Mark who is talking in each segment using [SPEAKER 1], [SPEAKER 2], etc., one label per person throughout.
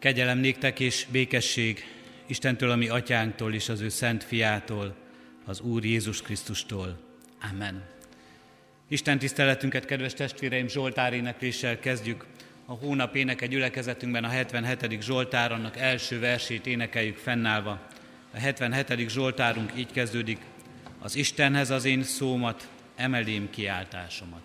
[SPEAKER 1] Kegyelem néktek és békesség Istentől, ami atyánktól és az ő szent fiától, az Úr Jézus Krisztustól. Amen. Isten tiszteletünket, kedves testvéreim, Zsoltár énekléssel kezdjük. A hónap éneke gyülekezetünkben a 77. Zsoltár, annak első versét énekeljük fennállva. A 77. Zsoltárunk így kezdődik. Az Istenhez az én szómat, emelém kiáltásomat.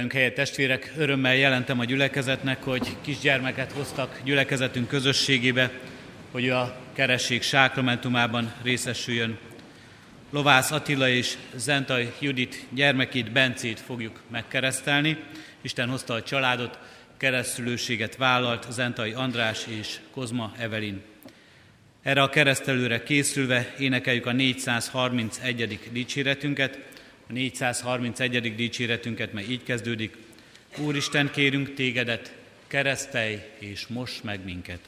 [SPEAKER 1] Foglaljunk helyet testvérek, örömmel jelentem a gyülekezetnek, hogy kisgyermeket hoztak gyülekezetünk közösségébe, hogy a keresség sákramentumában részesüljön. Lovász Attila és Zentai Judit gyermekét, Bencét fogjuk megkeresztelni. Isten hozta a családot, keresztülőséget vállalt Zentai András és Kozma Evelin. Erre a keresztelőre készülve énekeljük a 431. dicséretünket, a 431. dicséretünket, mely így kezdődik. Úristen, kérünk tégedet, keresztelj és most meg minket.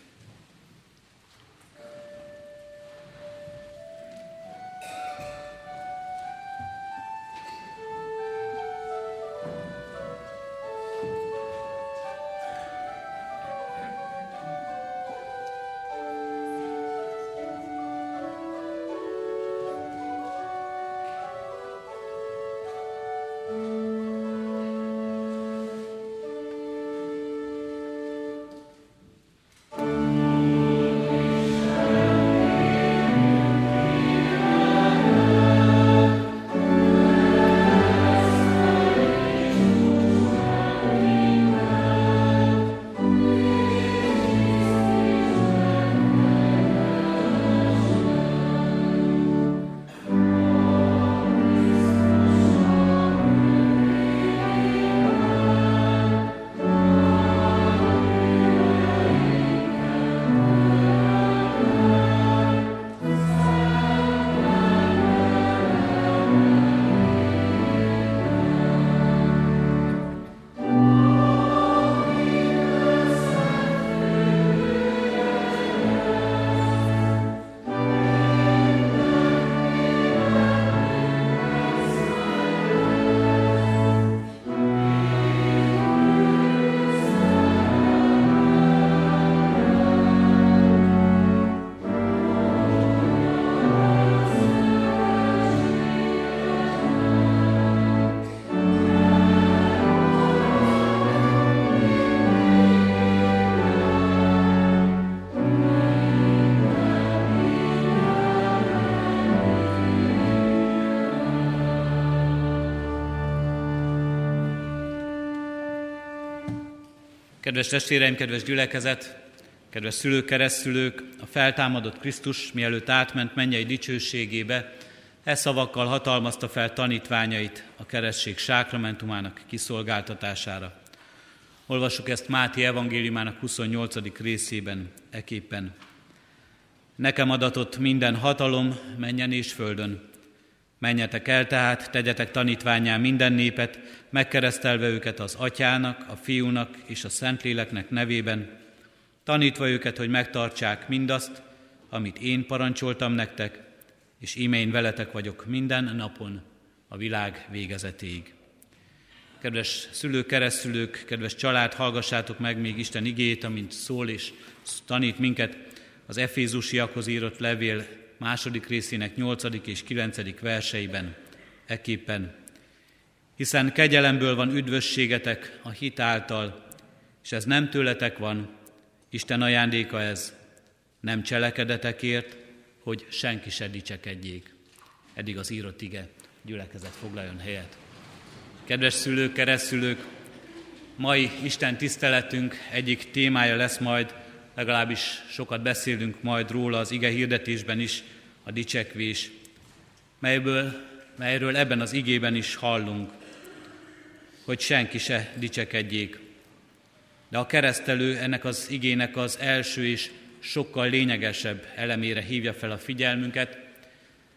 [SPEAKER 1] Kedves testvéreim, kedves gyülekezet, kedves szülők, keresztülők, a feltámadott Krisztus, mielőtt átment mennyei dicsőségébe, e szavakkal hatalmazta fel tanítványait a keresztség sákramentumának kiszolgáltatására. Olvassuk ezt Máti evangéliumának 28. részében, eképpen. Nekem adatott minden hatalom menjen és földön. Menjetek el tehát, tegyetek tanítványá minden népet, megkeresztelve őket az atyának, a fiúnak és a szentléleknek nevében, tanítva őket, hogy megtartsák mindazt, amit én parancsoltam nektek, és íme én veletek vagyok minden napon a világ végezetéig. Kedves szülők, keresztülők, kedves család, hallgassátok meg még Isten igét, amint szól és tanít minket az Efézusiakhoz írott levél második részének nyolcadik és kilencedik verseiben, eképpen. Hiszen kegyelemből van üdvösségetek a hit által, és ez nem tőletek van, Isten ajándéka ez, nem cselekedetekért, hogy senki se dicsekedjék. Eddig az írott ige, gyülekezet foglaljon helyet. Kedves szülők, keresztülők, mai Isten tiszteletünk egyik témája lesz majd, legalábbis sokat beszélünk majd róla az ige hirdetésben is, a dicsekvés, melyből, melyről ebben az igében is hallunk, hogy senki se dicsekedjék. De a keresztelő ennek az igének az első és sokkal lényegesebb elemére hívja fel a figyelmünket,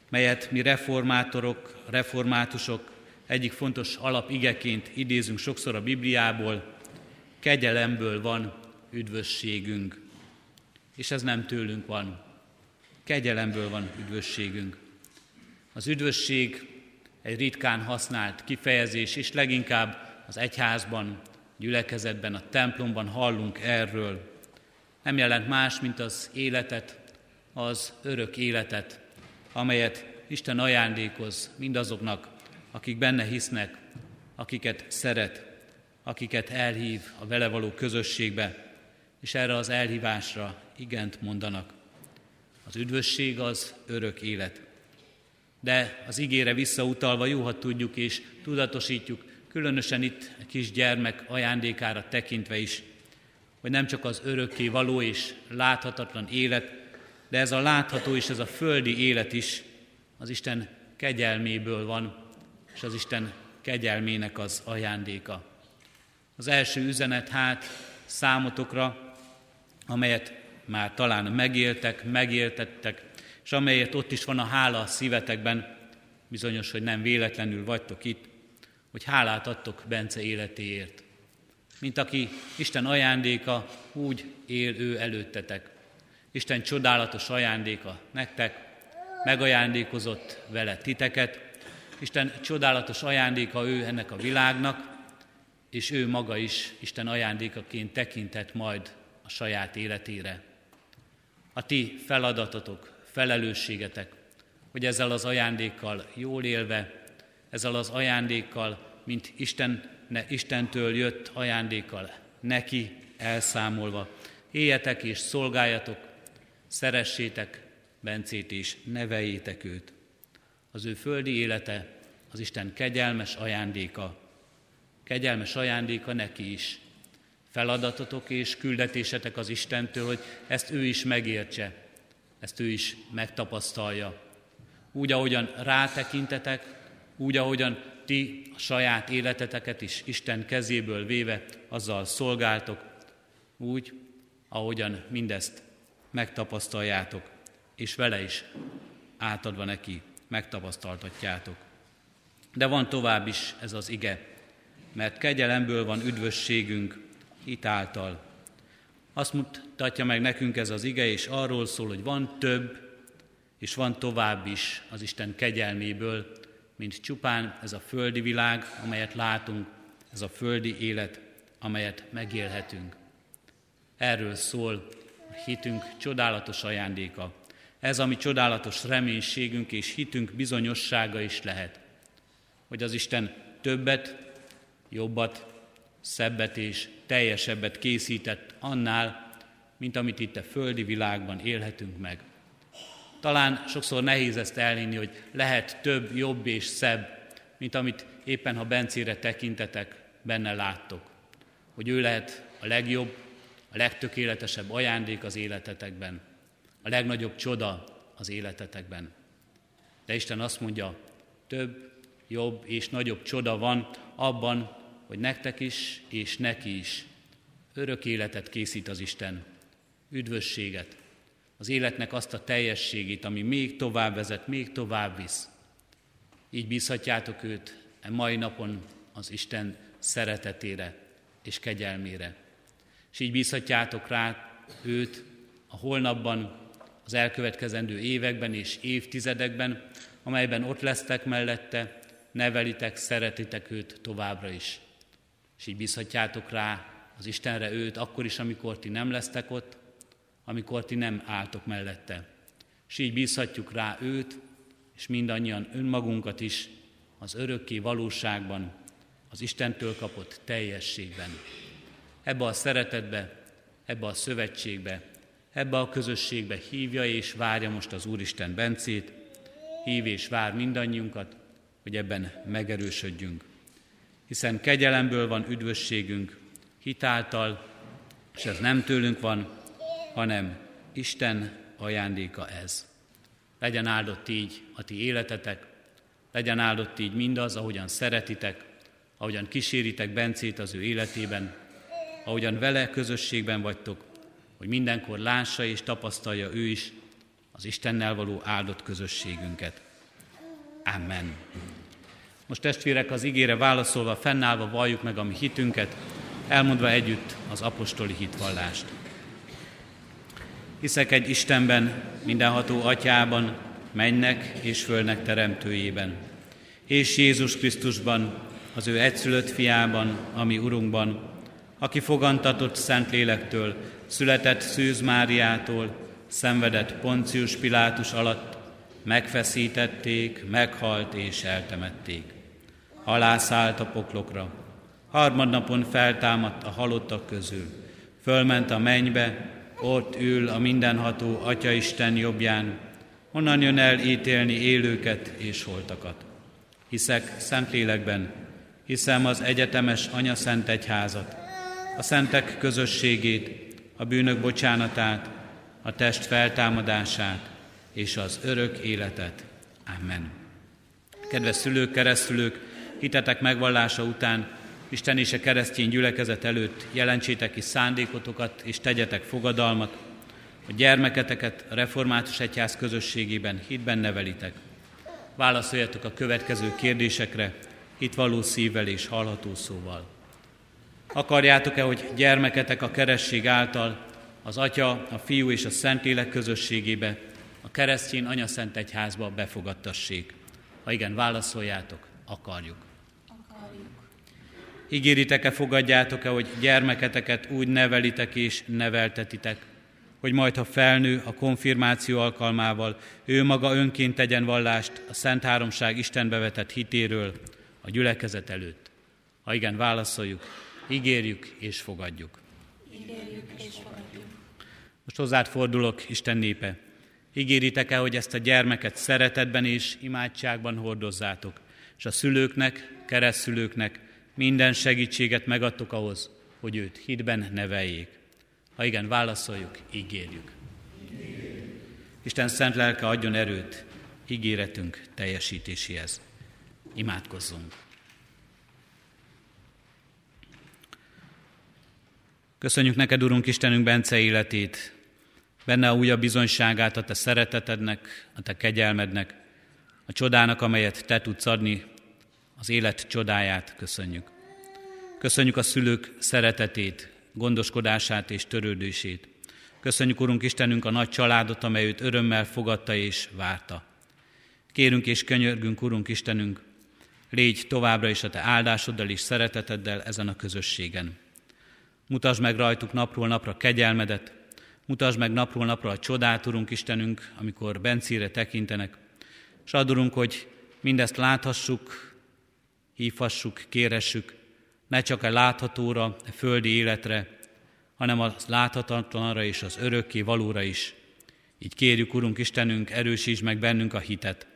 [SPEAKER 1] melyet mi reformátorok, reformátusok egyik fontos alapigeként idézünk sokszor a Bibliából, kegyelemből van üdvösségünk. És ez nem tőlünk van. Kegyelemből van üdvösségünk. Az üdvösség egy ritkán használt kifejezés, és leginkább az egyházban, gyülekezetben, a templomban hallunk erről. Nem jelent más, mint az életet, az örök életet, amelyet Isten ajándékoz mindazoknak, akik benne hisznek, akiket szeret, akiket elhív a vele való közösségbe, és erre az elhívásra igent mondanak. Az üdvösség az örök élet. De az ígére visszautalva jó, ha tudjuk és tudatosítjuk, különösen itt a kisgyermek ajándékára tekintve is, hogy nem csak az örökké való és láthatatlan élet, de ez a látható és ez a földi élet is az Isten kegyelméből van, és az Isten kegyelmének az ajándéka. Az első üzenet hát számotokra, amelyet már talán megéltek, megéltettek, és amelyet ott is van a hála a szívetekben, bizonyos, hogy nem véletlenül vagytok itt, hogy hálát adtok Bence életéért. Mint aki Isten ajándéka, úgy él ő előttetek. Isten csodálatos ajándéka nektek, megajándékozott vele titeket, Isten csodálatos ajándéka ő ennek a világnak, és ő maga is Isten ajándékaként tekintett majd a saját életére. A ti feladatotok, felelősségetek, hogy ezzel az ajándékkal jól élve, ezzel az ajándékkal, mint Isten, ne, Istentől jött ajándékkal neki elszámolva, éljetek és szolgáljatok, szeressétek Bencét és neveljétek őt. Az ő földi élete az Isten kegyelmes ajándéka. Kegyelmes ajándéka neki is. Feladatotok és küldetésetek az Istentől, hogy ezt ő is megértse, ezt ő is megtapasztalja. Úgy, ahogyan rátekintetek, úgy, ahogyan ti a saját életeteket is Isten kezéből véve azzal szolgáltok, úgy, ahogyan mindezt megtapasztaljátok, és vele is átadva neki megtapasztaltatjátok. De van tovább is ez az ige, mert kegyelemből van üdvösségünk hitáltal. Azt mutatja meg nekünk ez az ige, és arról szól, hogy van több, és van tovább is az Isten kegyelméből, mint csupán ez a földi világ, amelyet látunk, ez a földi élet, amelyet megélhetünk. Erről szól a hitünk csodálatos ajándéka, ez a mi csodálatos reménységünk és hitünk bizonyossága is lehet, hogy az Isten többet, jobbat, szebbet és teljesebbet készített annál, mint amit itt a földi világban élhetünk meg. Talán sokszor nehéz ezt elhinni, hogy lehet több, jobb és szebb, mint amit éppen ha Bencére tekintetek, benne láttok. Hogy ő lehet a legjobb, a legtökéletesebb ajándék az életetekben a legnagyobb csoda az életetekben. De Isten azt mondja, több, jobb és nagyobb csoda van abban, hogy nektek is és neki is örök életet készít az Isten, üdvösséget, az életnek azt a teljességét, ami még tovább vezet, még tovább visz. Így bízhatjátok őt e mai napon az Isten szeretetére és kegyelmére. És így bízhatjátok rá őt a holnapban, az elkövetkezendő években és évtizedekben, amelyben ott lesztek mellette, nevelitek, szeretitek őt továbbra is. És így bízhatjátok rá az Istenre őt akkor is, amikor ti nem lesztek ott, amikor ti nem álltok mellette. És így bízhatjuk rá őt, és mindannyian önmagunkat is az örökké valóságban, az Istentől kapott teljességben. Ebbe a szeretetbe, ebbe a szövetségbe, ebbe a közösségbe hívja és várja most az Úristen Bencét, hív és vár mindannyiunkat, hogy ebben megerősödjünk. Hiszen kegyelemből van üdvösségünk, hitáltal, és ez nem tőlünk van, hanem Isten ajándéka ez. Legyen áldott így a ti életetek, legyen áldott így mindaz, ahogyan szeretitek, ahogyan kíséritek Bencét az ő életében, ahogyan vele közösségben vagytok, hogy mindenkor lássa és tapasztalja ő is az Istennel való áldott közösségünket. Amen. Most testvérek, az ígére válaszolva, fennállva valljuk meg a mi hitünket, elmondva együtt az apostoli hitvallást. Hiszek egy Istenben, mindenható atyában, mennek és fölnek teremtőjében, és Jézus Krisztusban, az ő egyszülött fiában, ami Urunkban, aki fogantatott Szentlélektől, született Szűz Máriától, szenvedett Poncius Pilátus alatt, megfeszítették, meghalt és eltemették. Alászállt a poklokra, harmadnapon feltámadt a halottak közül, fölment a mennybe, ott ül a mindenható Atya Isten jobbján, onnan jön el ítélni élőket és holtakat. Hiszek Szentlélekben, hiszem az egyetemes Anya Szent Egyházat, a szentek közösségét, a bűnök bocsánatát, a test feltámadását és az örök életet. Amen. Kedves szülők, keresztülők, hitetek megvallása után Isten és a keresztény gyülekezet előtt jelentsétek ki szándékotokat és tegyetek fogadalmat, hogy gyermeketeket a református egyház közösségében hitben nevelitek. Válaszoljatok a következő kérdésekre, való szívvel és hallható szóval. Akarjátok-e, hogy gyermeketek a keresség által az Atya, a Fiú és a Szentlélek közösségébe, a keresztény Anya Szent Egyházba befogadtassék? Ha igen, válaszoljátok, akarjuk. Akarjuk. Ígéritek-e, fogadjátok-e, hogy gyermeketeket úgy nevelitek és neveltetitek, hogy majd, ha felnő a konfirmáció alkalmával, ő maga önként tegyen vallást a Szent Háromság Istenbe vetett hitéről a gyülekezet előtt. Ha igen, válaszoljuk, ígérjük és fogadjuk. Ígérjük és fogadjuk. Most hozzád fordulok, Isten népe. Ígéritek-e, hogy ezt a gyermeket szeretetben és imádságban hordozzátok, és a szülőknek, keresztülőknek minden segítséget megadtok ahhoz, hogy őt hitben neveljék. Ha igen, válaszoljuk, ígérjük. Isten szent lelke adjon erőt ígéretünk teljesítéséhez. Imádkozzunk. Köszönjük neked, Urunk Istenünk, Bence életét, benne a újabb bizonyságát a te szeretetednek, a te kegyelmednek, a csodának, amelyet te tudsz adni, az élet csodáját köszönjük. Köszönjük a szülők szeretetét, gondoskodását és törődését. Köszönjük, Urunk Istenünk, a nagy családot, amely őt örömmel fogadta és várta. Kérünk és könyörgünk, Urunk Istenünk, légy továbbra is a Te áldásoddal és szereteteddel ezen a közösségen. Mutasd meg rajtuk napról napra kegyelmedet, mutasd meg napról napra a csodát, Urunk Istenünk, amikor Bencére tekintenek, és adurunk, hogy mindezt láthassuk, hívhassuk, kéressük, ne csak a láthatóra, a földi életre, hanem a láthatatlanra és az örökké valóra is. Így kérjük, Urunk Istenünk, erősítsd meg bennünk a hitet,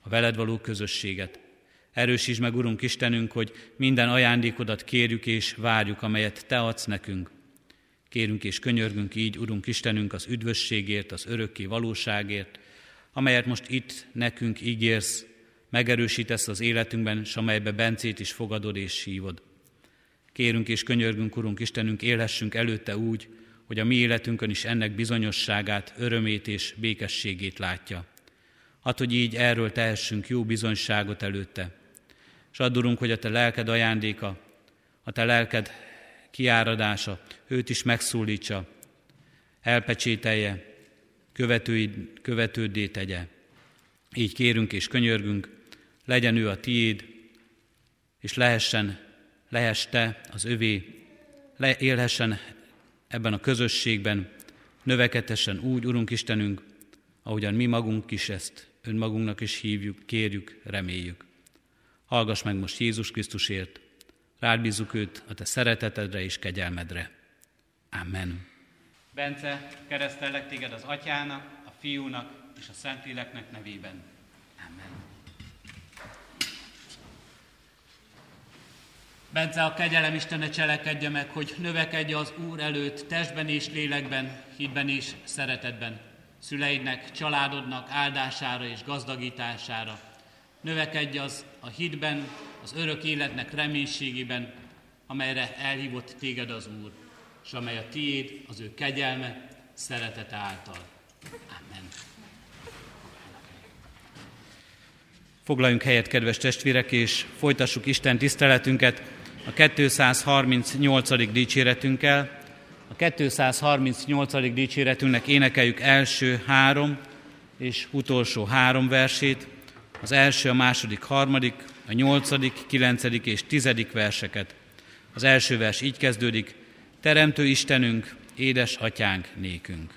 [SPEAKER 1] a veled való közösséget. Erősítsd meg, Urunk Istenünk, hogy minden ajándékodat kérjük és várjuk, amelyet Te adsz nekünk. Kérünk és könyörgünk így, Urunk Istenünk, az üdvösségért, az örökké valóságért, amelyet most itt nekünk ígérsz, megerősítesz az életünkben, és amelybe Bencét is fogadod és hívod. Kérünk és könyörgünk, Urunk Istenünk, élhessünk előtte úgy, hogy a mi életünkön is ennek bizonyosságát, örömét és békességét látja. Add, hogy így erről tehessünk jó bizonyságot előtte. És add, Urunk, hogy a Te lelked ajándéka, a Te lelked kiáradása, őt is megszólítsa, elpecsételje, követőid, követőddé tegye. Így kérünk és könyörgünk, legyen ő a tiéd, és lehessen, lehess te az övé, le, élhessen ebben a közösségben, növekedhessen úgy, Urunk Istenünk, ahogyan mi magunk is ezt önmagunknak is hívjuk, kérjük, reméljük. Hallgass meg most Jézus Krisztusért, rád bízzuk őt a te szeretetedre és kegyelmedre. Amen. Bence, keresztellek téged az atyának, a fiúnak és a szentléleknek nevében. Amen. Bence, a kegyelem Istene cselekedje meg, hogy növekedje az Úr előtt testben és lélekben, hitben és szeretetben szüleidnek, családodnak áldására és gazdagítására. Növekedj az a hitben, az örök életnek reménységében, amelyre elhívott téged az Úr, és amely a tiéd, az ő kegyelme, szeretete által. Amen. Foglaljunk helyet, kedves testvérek, és folytassuk Isten tiszteletünket a 238. dicséretünkkel, a 238. dicséretünknek énekeljük első három és utolsó három versét, az első, a második, harmadik, a nyolcadik, kilencedik és tizedik verseket. Az első vers így kezdődik, Teremtő Istenünk, édes atyánk nékünk.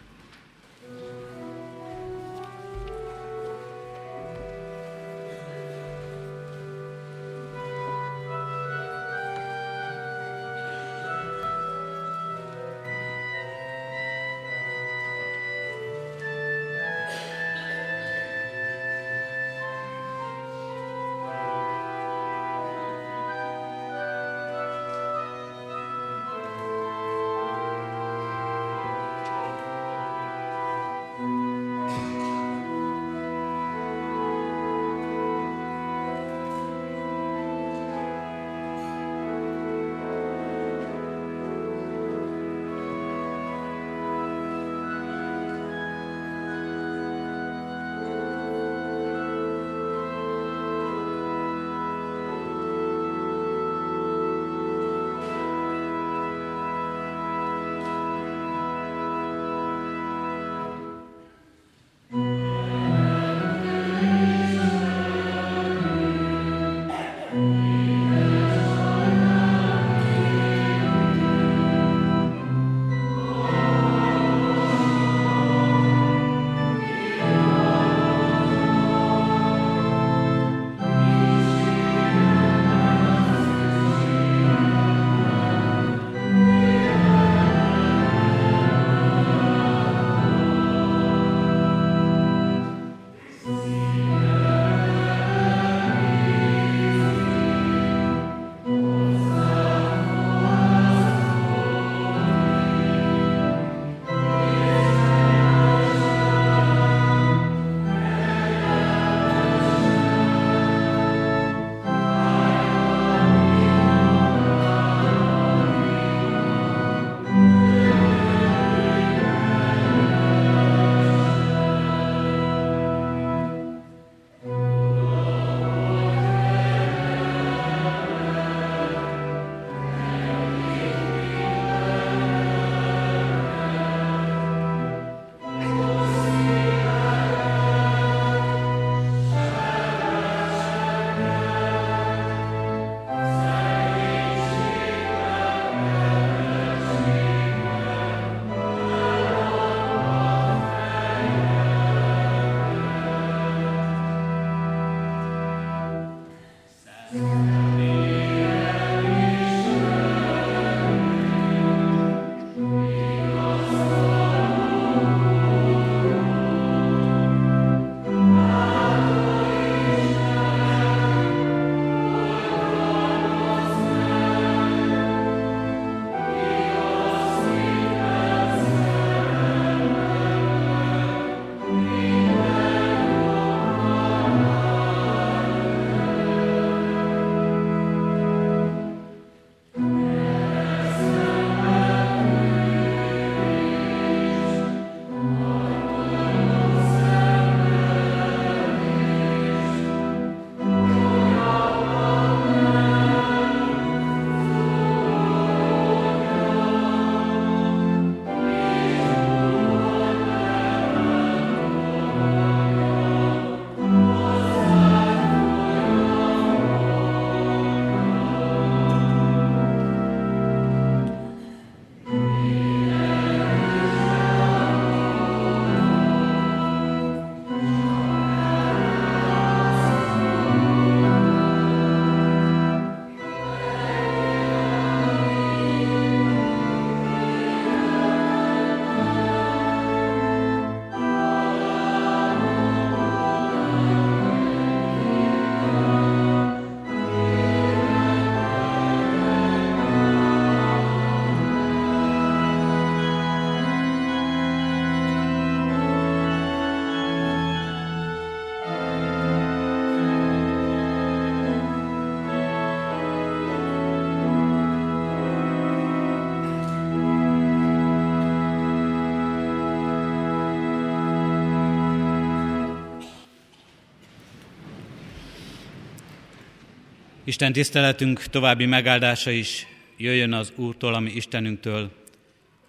[SPEAKER 1] Isten tiszteletünk további megáldása is jöjjön az Úrtól, ami Istenünktől,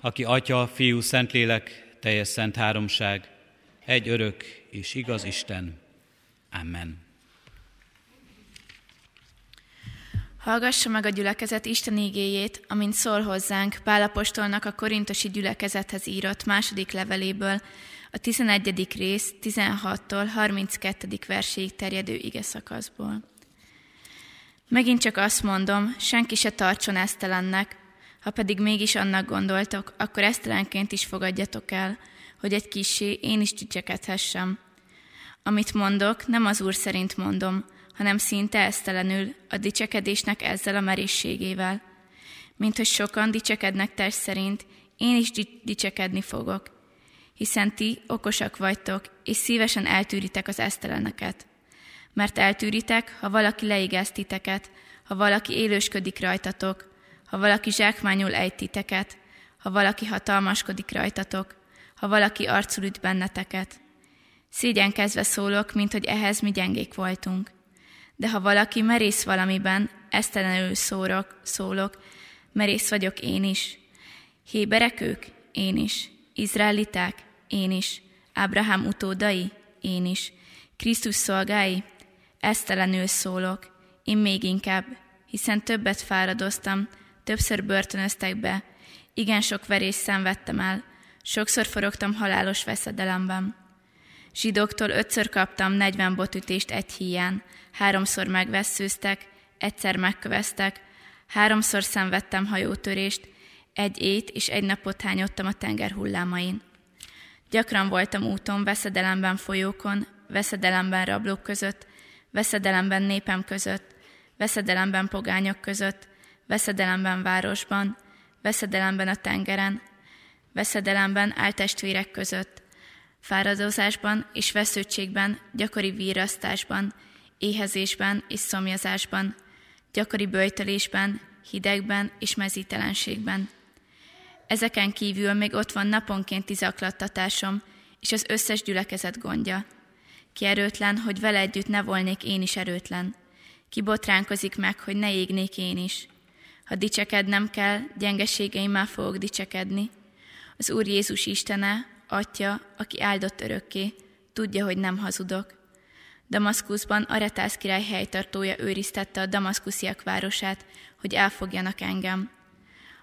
[SPEAKER 1] aki Atya, Fiú, Szentlélek, teljes szent háromság, egy örök és igaz Isten. Amen.
[SPEAKER 2] Hallgassa meg a gyülekezet Isten igéjét, amint szól hozzánk Pálapostolnak a korintosi gyülekezethez írott második leveléből, a 11. rész 16-tól 32. verséig terjedő ige szakaszból. Megint csak azt mondom, senki se tartson esztelennek, ha pedig mégis annak gondoltok, akkor esztelenként is fogadjatok el, hogy egy kisé én is dicsekedhessem. Amit mondok, nem az Úr szerint mondom, hanem szinte esztelenül, a dicsekedésnek ezzel a merészségével. Mint hogy sokan dicsekednek test szerint, én is dicsekedni fogok. Hiszen ti okosak vagytok, és szívesen eltűritek az eszteleneket. Mert eltűritek, ha valaki leigáz titeket, ha valaki élősködik rajtatok, ha valaki zsákmányul ejt titeket, ha valaki hatalmaskodik rajtatok, ha valaki arcul üt benneteket. Szégyenkezve szólok, mint hogy ehhez mi gyengék voltunk. De ha valaki merész valamiben, esztelenül szórok, szólok, merész vagyok én is. Héberek ők? Én is. Izraeliták? Én is. Ábrahám utódai? Én is. Krisztus szolgái? Esztelenül szólok, én még inkább, hiszen többet fáradoztam, többször börtönöztek be, igen sok verés szenvedtem el, sokszor forogtam halálos veszedelemben. Zsidóktól ötször kaptam negyven botütést egy híján, háromszor megvesszőztek, egyszer megköveztek, háromszor szenvedtem hajótörést, egy ét és egy napot hányottam a tenger hullámain. Gyakran voltam úton, veszedelemben folyókon, veszedelemben rablók között, veszedelemben népem között, veszedelemben pogányok között, veszedelemben városban, veszedelemben a tengeren, veszedelemben áltestvérek között, fáradozásban és vesződtségben, gyakori vírasztásban, éhezésben és szomjazásban, gyakori böjtölésben, hidegben és mezítelenségben. Ezeken kívül még ott van naponkénti zaklattatásom és az összes gyülekezet gondja. Ki erőtlen, hogy vele együtt ne volnék én is erőtlen. Ki botránkozik meg, hogy ne égnék én is. Ha dicsekednem kell, gyengeségeimmel fogok dicsekedni. Az Úr Jézus Istene, Atya, aki áldott örökké, tudja, hogy nem hazudok. Damaszkuszban Aretász király helytartója őriztette a damaszkusziak városát, hogy elfogjanak engem.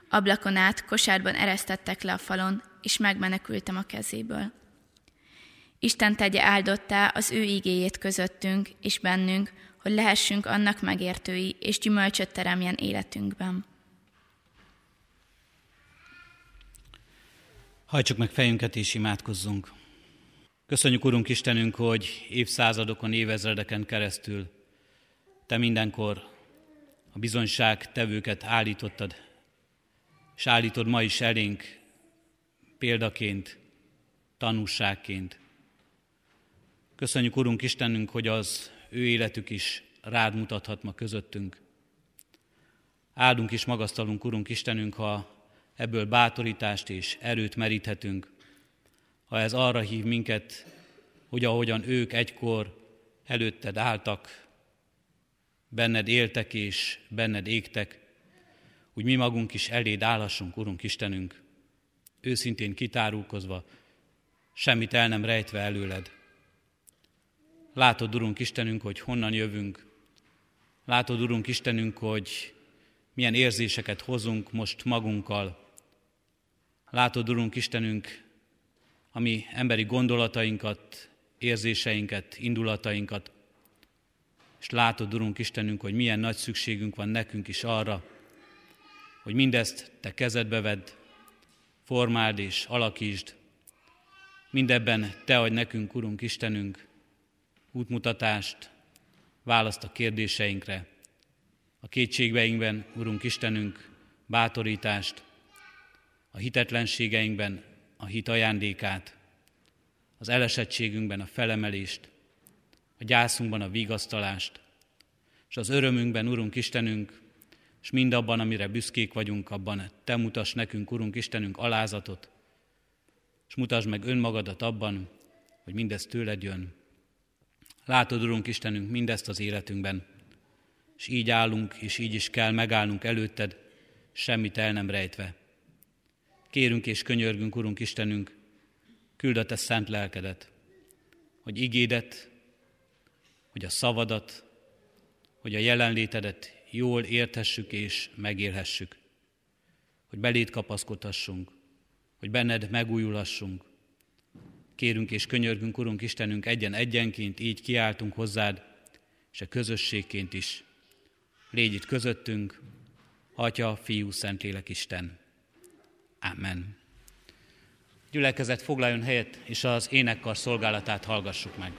[SPEAKER 2] Ablakon át kosárban eresztettek le a falon, és megmenekültem a kezéből. Isten tegye áldottá az ő igéjét közöttünk és bennünk, hogy lehessünk annak megértői, és gyümölcsöt teremjen életünkben.
[SPEAKER 1] Hajtsuk meg fejünket és imádkozzunk. Köszönjük, Urunk Istenünk, hogy évszázadokon, évezredeken keresztül Te mindenkor a bizonyság tevőket állítottad, és állítod ma is elénk példaként, tanúságként. Köszönjük, Urunk Istenünk, hogy az ő életük is rád mutathat ma közöttünk. Áldunk és magasztalunk, Urunk Istenünk, ha ebből bátorítást és erőt meríthetünk, ha ez arra hív minket, hogy ahogyan ők egykor előtted álltak, benned éltek és benned égtek, úgy mi magunk is eléd állhassunk, Urunk Istenünk, őszintén kitárulkozva, semmit el nem rejtve előled. Látod, Urunk Istenünk, hogy honnan jövünk. Látod, Urunk Istenünk, hogy milyen érzéseket hozunk most magunkkal. Látod, Urunk Istenünk, ami emberi gondolatainkat, érzéseinket, indulatainkat, és látod, Urunk Istenünk, hogy milyen nagy szükségünk van nekünk is arra, hogy mindezt Te kezedbe vedd, formáld és alakítsd. Mindebben Te adj nekünk, Urunk Istenünk, útmutatást, választ a kérdéseinkre, a kétségveinkben, Urunk Istenünk, bátorítást, a hitetlenségeinkben a hit ajándékát, az elesettségünkben a felemelést, a gyászunkban a vigasztalást, és az örömünkben, Urunk Istenünk, és mindabban, amire büszkék vagyunk, abban Te mutass nekünk, Urunk Istenünk, alázatot, és mutasd meg önmagadat abban, hogy mindez tőled jön, Látod, Urunk Istenünk, mindezt az életünkben, és így állunk, és így is kell megállnunk előtted, semmit el nem rejtve. Kérünk és könyörgünk, Urunk Istenünk, küld a Te szent lelkedet, hogy igédet, hogy a szavadat, hogy a jelenlétedet jól érthessük és megélhessük, hogy belét kapaszkodhassunk, hogy benned megújulhassunk. Kérünk és könyörgünk, Urunk Istenünk, egyen-egyenként így kiáltunk hozzád, és a közösségként is. Légy itt közöttünk, Atya, Fiú, Szentlélek Isten. Amen. Gyülekezet foglaljon helyet, és az énekkar szolgálatát hallgassuk meg.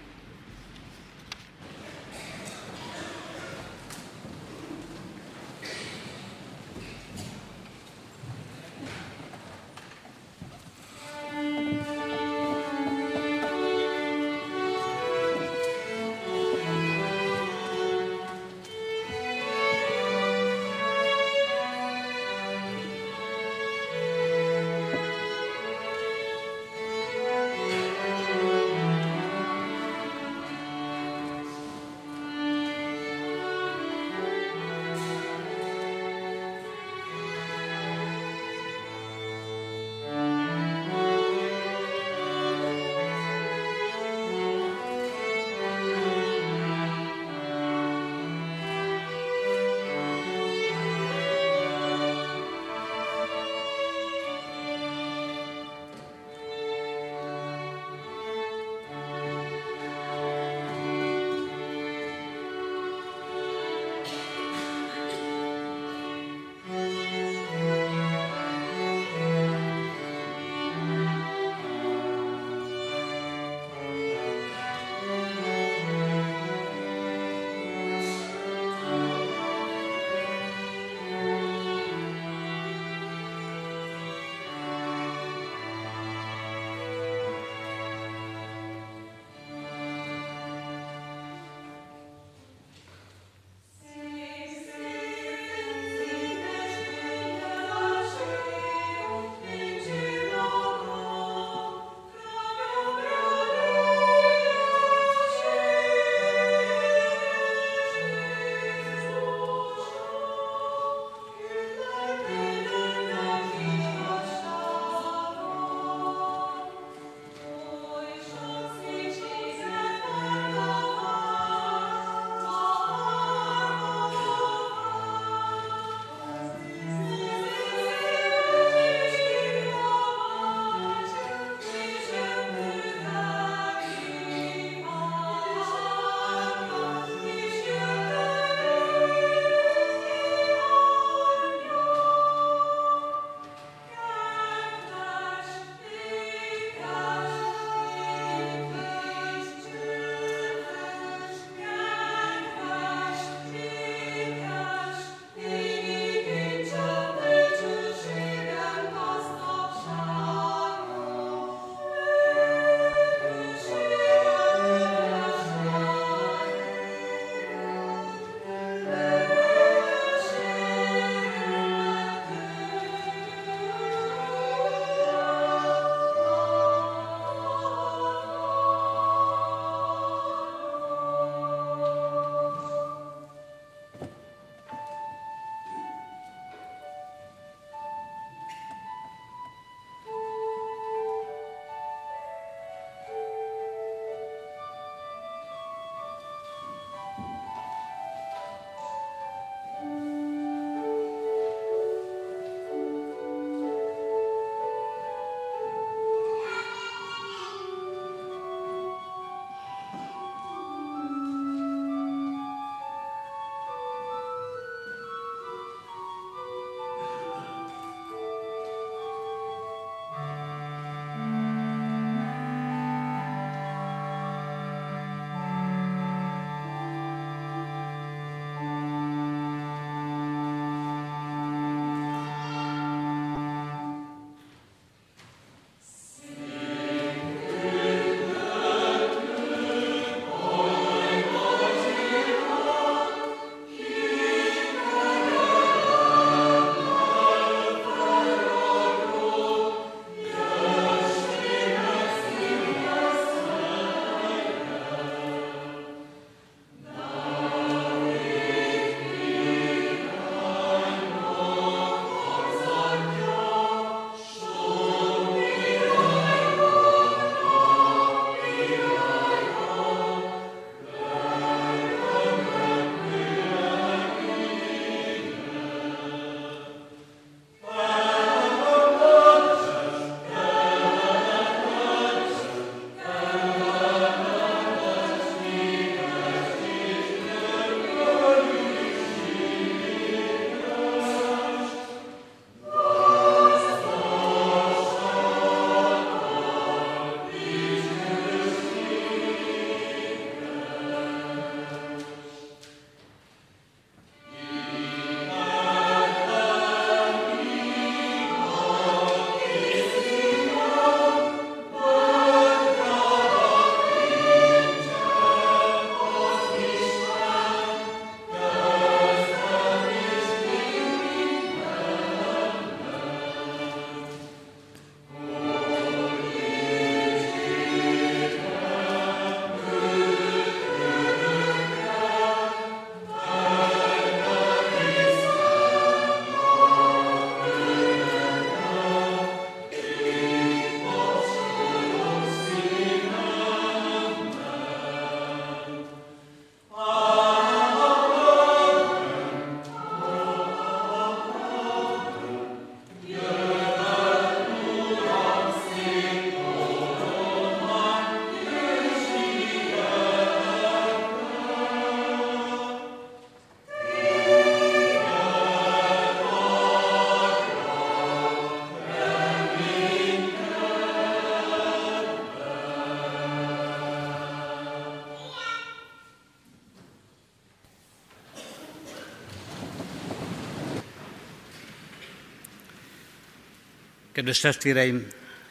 [SPEAKER 1] Kedves testvéreim,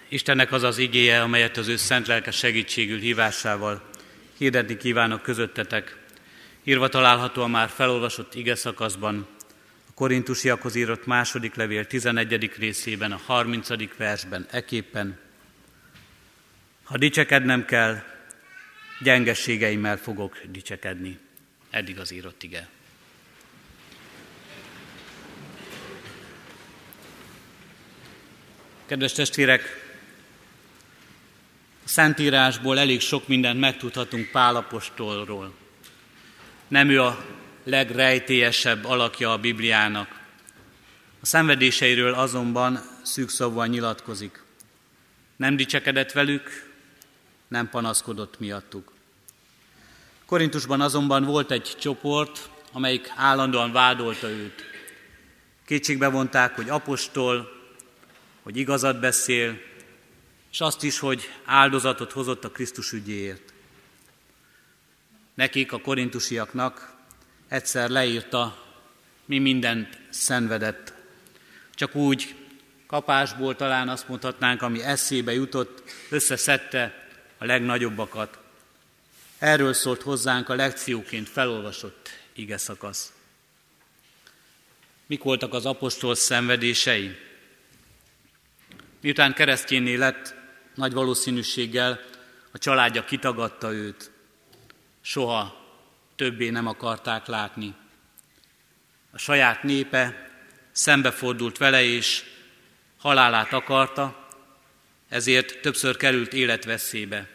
[SPEAKER 1] Istennek az az igéje, amelyet az ő szent lelke segítségül hívásával hirdetni kívánok közöttetek. Írva található a már felolvasott ige szakaszban, a korintusiakhoz írott második levél 11. részében, a 30. versben, eképpen. Ha dicsekednem kell, gyengességeimmel fogok dicsekedni. Eddig az írott ige. Kedves testvérek, a Szentírásból elég sok mindent megtudhatunk Pálapostolról. Nem ő a legrejtélyesebb alakja a Bibliának. A szenvedéseiről azonban szűkszavúan nyilatkozik. Nem dicsekedett velük, nem panaszkodott miattuk. Korintusban azonban volt egy csoport, amelyik állandóan vádolta őt. Kétségbe vonták, hogy apostol, hogy igazat beszél, és azt is, hogy áldozatot hozott a Krisztus ügyéért. Nekik, a korintusiaknak egyszer leírta, mi mindent szenvedett. Csak úgy kapásból talán azt mondhatnánk, ami eszébe jutott, összeszedte a legnagyobbakat. Erről szólt hozzánk a lekcióként felolvasott ige szakasz. Mik voltak az apostol szenvedései? Miután keresztjénné lett, nagy valószínűséggel a családja kitagadta őt. Soha többé nem akarták látni. A saját népe szembefordult vele, és halálát akarta, ezért többször került életveszélybe.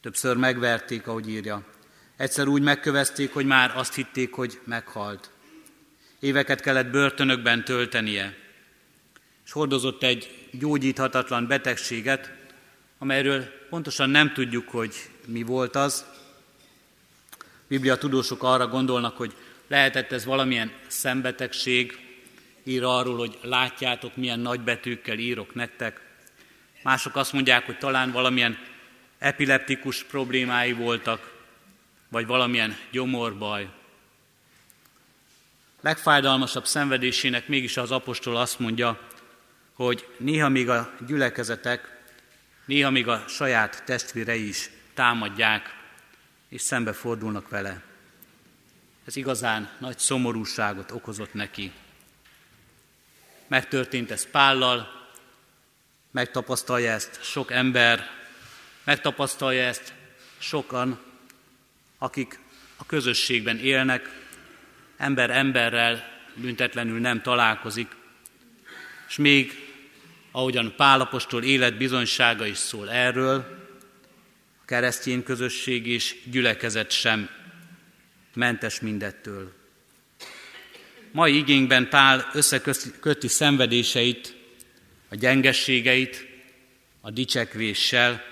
[SPEAKER 1] Többször megverték, ahogy írja. Egyszer úgy megkövezték, hogy már azt hitték, hogy meghalt. Éveket kellett börtönökben töltenie, és hordozott egy gyógyíthatatlan betegséget, amelyről pontosan nem tudjuk, hogy mi volt az. Biblia tudósok arra gondolnak, hogy lehetett ez valamilyen szembetegség, ír arról, hogy látjátok, milyen nagy betűkkel írok nektek. Mások azt mondják, hogy talán valamilyen epileptikus problémái voltak, vagy valamilyen gyomorbaj. Legfájdalmasabb szenvedésének mégis az apostol azt mondja, hogy néha még a gyülekezetek, néha még a saját testvérei is támadják, és szembe fordulnak vele. Ez igazán nagy szomorúságot okozott neki. Megtörtént ez Pállal, megtapasztalja ezt sok ember, megtapasztalja ezt sokan, akik a közösségben élnek, ember emberrel büntetlenül nem találkozik, és még ahogyan Pálapostól életbizonysága is szól erről, a keresztény közösség és gyülekezet sem mentes mindettől. Mai igényben Pál összeköti szenvedéseit, a gyengességeit, a dicsekvéssel,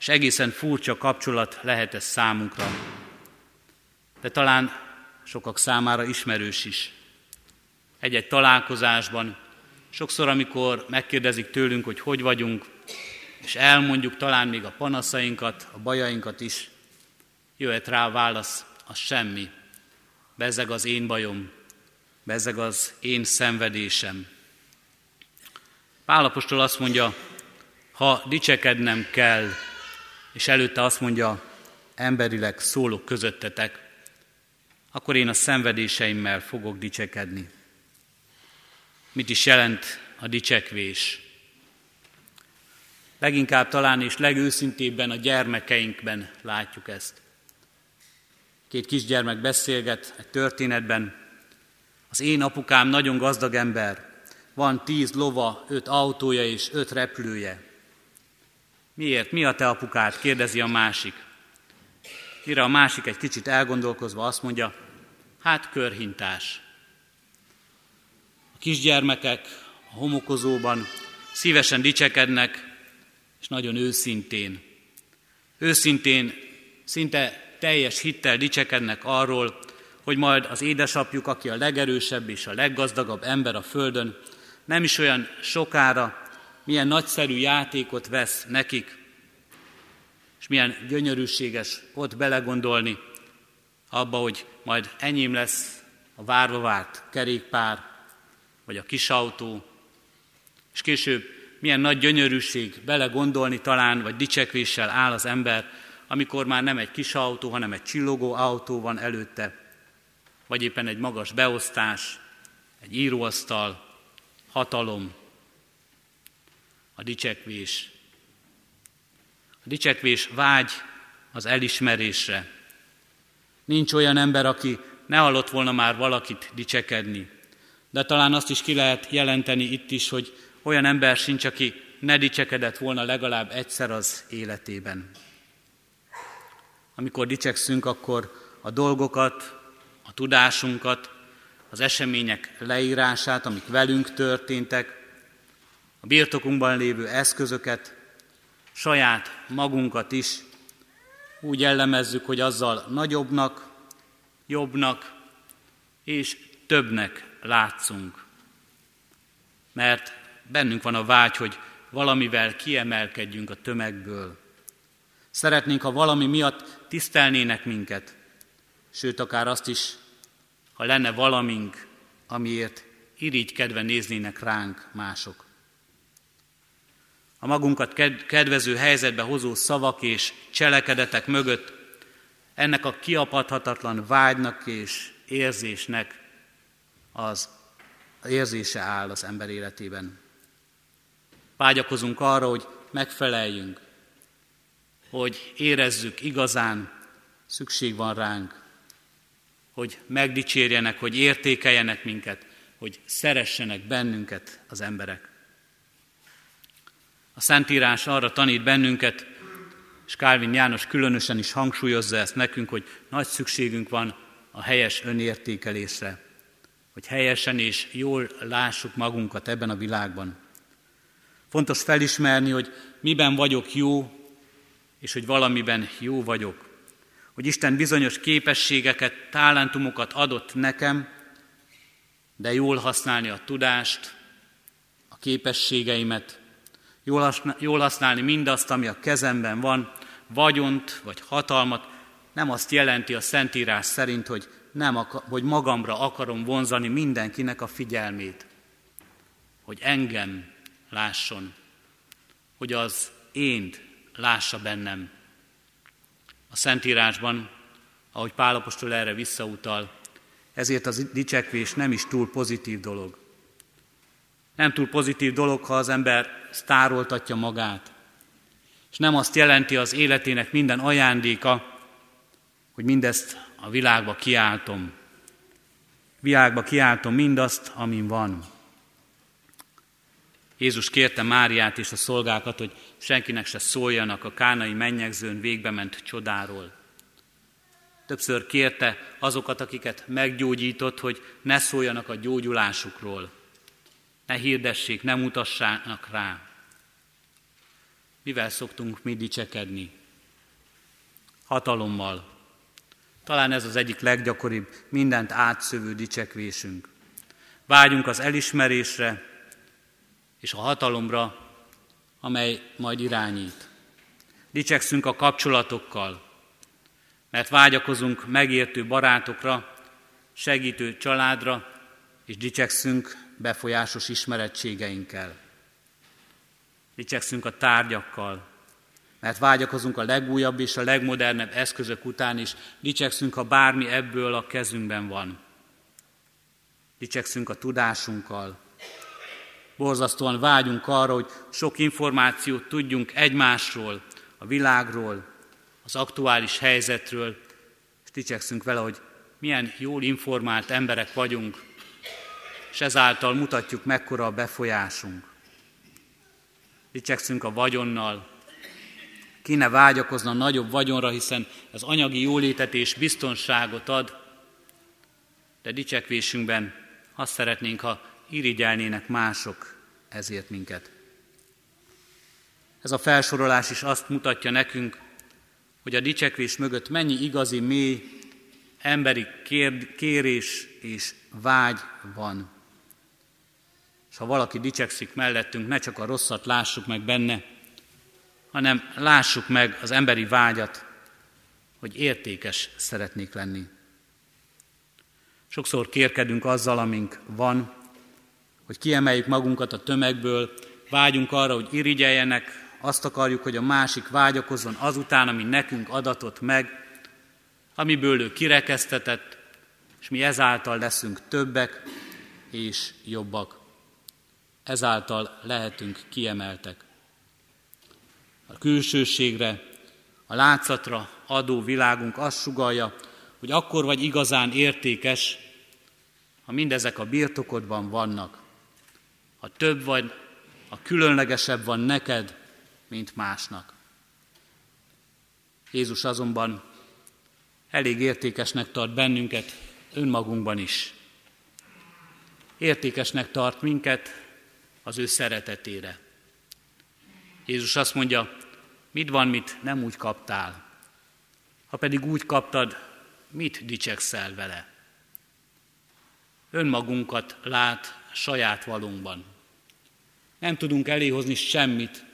[SPEAKER 1] és egészen furcsa kapcsolat lehet ez számunkra. De talán sokak számára ismerős is. Egy-egy találkozásban Sokszor, amikor megkérdezik tőlünk, hogy hogy vagyunk, és elmondjuk talán még a panaszainkat, a bajainkat is, jöhet rá a válasz, az semmi. Bezeg az én bajom, bezeg az én szenvedésem. Pálapostól azt mondja, ha dicsekednem kell, és előtte azt mondja, emberileg szólok közöttetek, akkor én a szenvedéseimmel fogok dicsekedni. Mit is jelent a dicsekvés? Leginkább talán és legőszintébben a gyermekeinkben látjuk ezt. Két kisgyermek beszélget egy történetben. Az én apukám nagyon gazdag ember, van tíz lova, öt autója és öt repülője. Miért? Mi a te apukád? kérdezi a másik. Mire a másik egy kicsit elgondolkozva azt mondja, hát körhintás kisgyermekek a homokozóban szívesen dicsekednek, és nagyon őszintén. Őszintén, szinte teljes hittel dicsekednek arról, hogy majd az édesapjuk, aki a legerősebb és a leggazdagabb ember a földön, nem is olyan sokára milyen nagyszerű játékot vesz nekik, és milyen gyönyörűséges ott belegondolni abba, hogy majd enyém lesz a várva várt kerékpár, vagy a kis autó, És később milyen nagy gyönyörűség belegondolni talán, vagy dicsekvéssel áll az ember, amikor már nem egy kis autó, hanem egy csillogó autó van előtte, vagy éppen egy magas beosztás, egy íróasztal, hatalom, a dicsekvés. A dicsekvés vágy az elismerésre. Nincs olyan ember, aki ne hallott volna már valakit dicsekedni. De talán azt is ki lehet jelenteni itt is, hogy olyan ember sincs, aki ne dicsekedett volna legalább egyszer az életében. Amikor dicsekszünk, akkor a dolgokat, a tudásunkat, az események leírását, amik velünk történtek, a birtokunkban lévő eszközöket, saját magunkat is úgy jellemezzük, hogy azzal nagyobbnak, jobbnak és többnek látszunk. Mert bennünk van a vágy, hogy valamivel kiemelkedjünk a tömegből. Szeretnénk, ha valami miatt tisztelnének minket, sőt, akár azt is, ha lenne valamink, amiért irigykedve néznének ránk mások. A magunkat kedvező helyzetbe hozó szavak és cselekedetek mögött ennek a kiapadhatatlan vágynak és érzésnek az érzése áll az ember életében. Vágyakozunk arra, hogy megfeleljünk, hogy érezzük igazán, szükség van ránk, hogy megdicsérjenek, hogy értékeljenek minket, hogy szeressenek bennünket az emberek. A Szentírás arra tanít bennünket, és Kálvin János különösen is hangsúlyozza ezt nekünk, hogy nagy szükségünk van a helyes önértékelésre, hogy helyesen és jól lássuk magunkat ebben a világban. Fontos felismerni, hogy miben vagyok jó, és hogy valamiben jó vagyok. Hogy Isten bizonyos képességeket, talentumokat adott nekem, de jól használni a tudást, a képességeimet, jól használni mindazt, ami a kezemben van, vagyont vagy hatalmat, nem azt jelenti a Szentírás szerint, hogy, nem akar, hogy magamra akarom vonzani mindenkinek a figyelmét, hogy engem lásson, hogy az ént lássa bennem. A Szentírásban, ahogy Pálapostól erre visszautal, ezért az dicsekvés nem is túl pozitív dolog. Nem túl pozitív dolog, ha az ember sztároltatja magát. És nem azt jelenti az életének minden ajándéka, hogy mindezt a világba kiáltom. Világba kiáltom mindazt, amin van. Jézus kérte Máriát és a szolgákat, hogy senkinek se szóljanak a kánai mennyegzőn végbe ment csodáról. Többször kérte azokat, akiket meggyógyított, hogy ne szóljanak a gyógyulásukról. Ne hirdessék, ne mutassának rá. Mivel szoktunk mi dicsekedni? Hatalommal. Talán ez az egyik leggyakoribb, mindent átszövő dicsekvésünk. Vágyunk az elismerésre és a hatalomra, amely majd irányít. Dicsekszünk a kapcsolatokkal, mert vágyakozunk megértő barátokra, segítő családra, és dicsekszünk befolyásos ismerettségeinkkel. Dicsekszünk a tárgyakkal, mert vágyakozunk a legújabb és a legmodernebb eszközök után is, dicsekszünk, ha bármi ebből a kezünkben van. Dicsekszünk a tudásunkkal. Borzasztóan vágyunk arra, hogy sok információt tudjunk egymásról, a világról, az aktuális helyzetről, és dicsekszünk vele, hogy milyen jól informált emberek vagyunk, és ezáltal mutatjuk, mekkora a befolyásunk. Dicsekszünk a vagyonnal, kéne vágyakozna nagyobb vagyonra, hiszen ez anyagi jólétet és biztonságot ad, de dicsekvésünkben azt szeretnénk, ha irigyelnének mások ezért minket. Ez a felsorolás is azt mutatja nekünk, hogy a dicsekvés mögött mennyi igazi, mély, emberi kér, kérés és vágy van. És ha valaki dicsekszik mellettünk, ne csak a rosszat lássuk meg benne, hanem lássuk meg az emberi vágyat, hogy értékes szeretnék lenni. Sokszor kérkedünk azzal, amink van, hogy kiemeljük magunkat a tömegből, vágyunk arra, hogy irigyeljenek, azt akarjuk, hogy a másik vágyakozzon azután, ami nekünk adatott meg, amiből ő kirekesztetett, és mi ezáltal leszünk többek és jobbak. Ezáltal lehetünk kiemeltek. A külsőségre, a látszatra adó világunk azt sugalja, hogy akkor vagy igazán értékes, ha mindezek a birtokodban vannak. Ha több vagy, a különlegesebb van neked, mint másnak. Jézus azonban elég értékesnek tart bennünket önmagunkban is. Értékesnek tart minket az ő szeretetére. Jézus azt mondja, mit van, mit nem úgy kaptál. Ha pedig úgy kaptad, mit dicsekszel vele? Önmagunkat lát saját valunkban. Nem tudunk eléhozni semmit,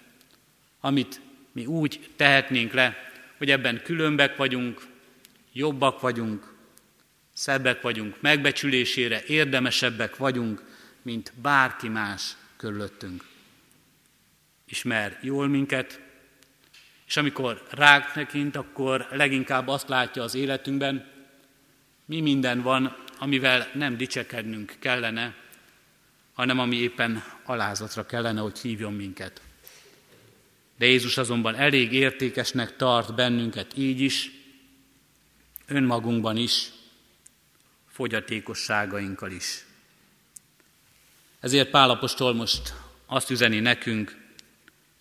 [SPEAKER 1] amit mi úgy tehetnénk le, hogy ebben különbek vagyunk, jobbak vagyunk, szebbek vagyunk, megbecsülésére érdemesebbek vagyunk, mint bárki más körülöttünk. Ismer jól minket, és amikor rák tekint, akkor leginkább azt látja az életünkben, mi minden van, amivel nem dicsekednünk kellene, hanem ami éppen alázatra kellene, hogy hívjon minket. De Jézus azonban elég értékesnek tart bennünket így is, önmagunkban is, fogyatékosságainkkal is. Ezért Pálapostól most azt üzeni nekünk,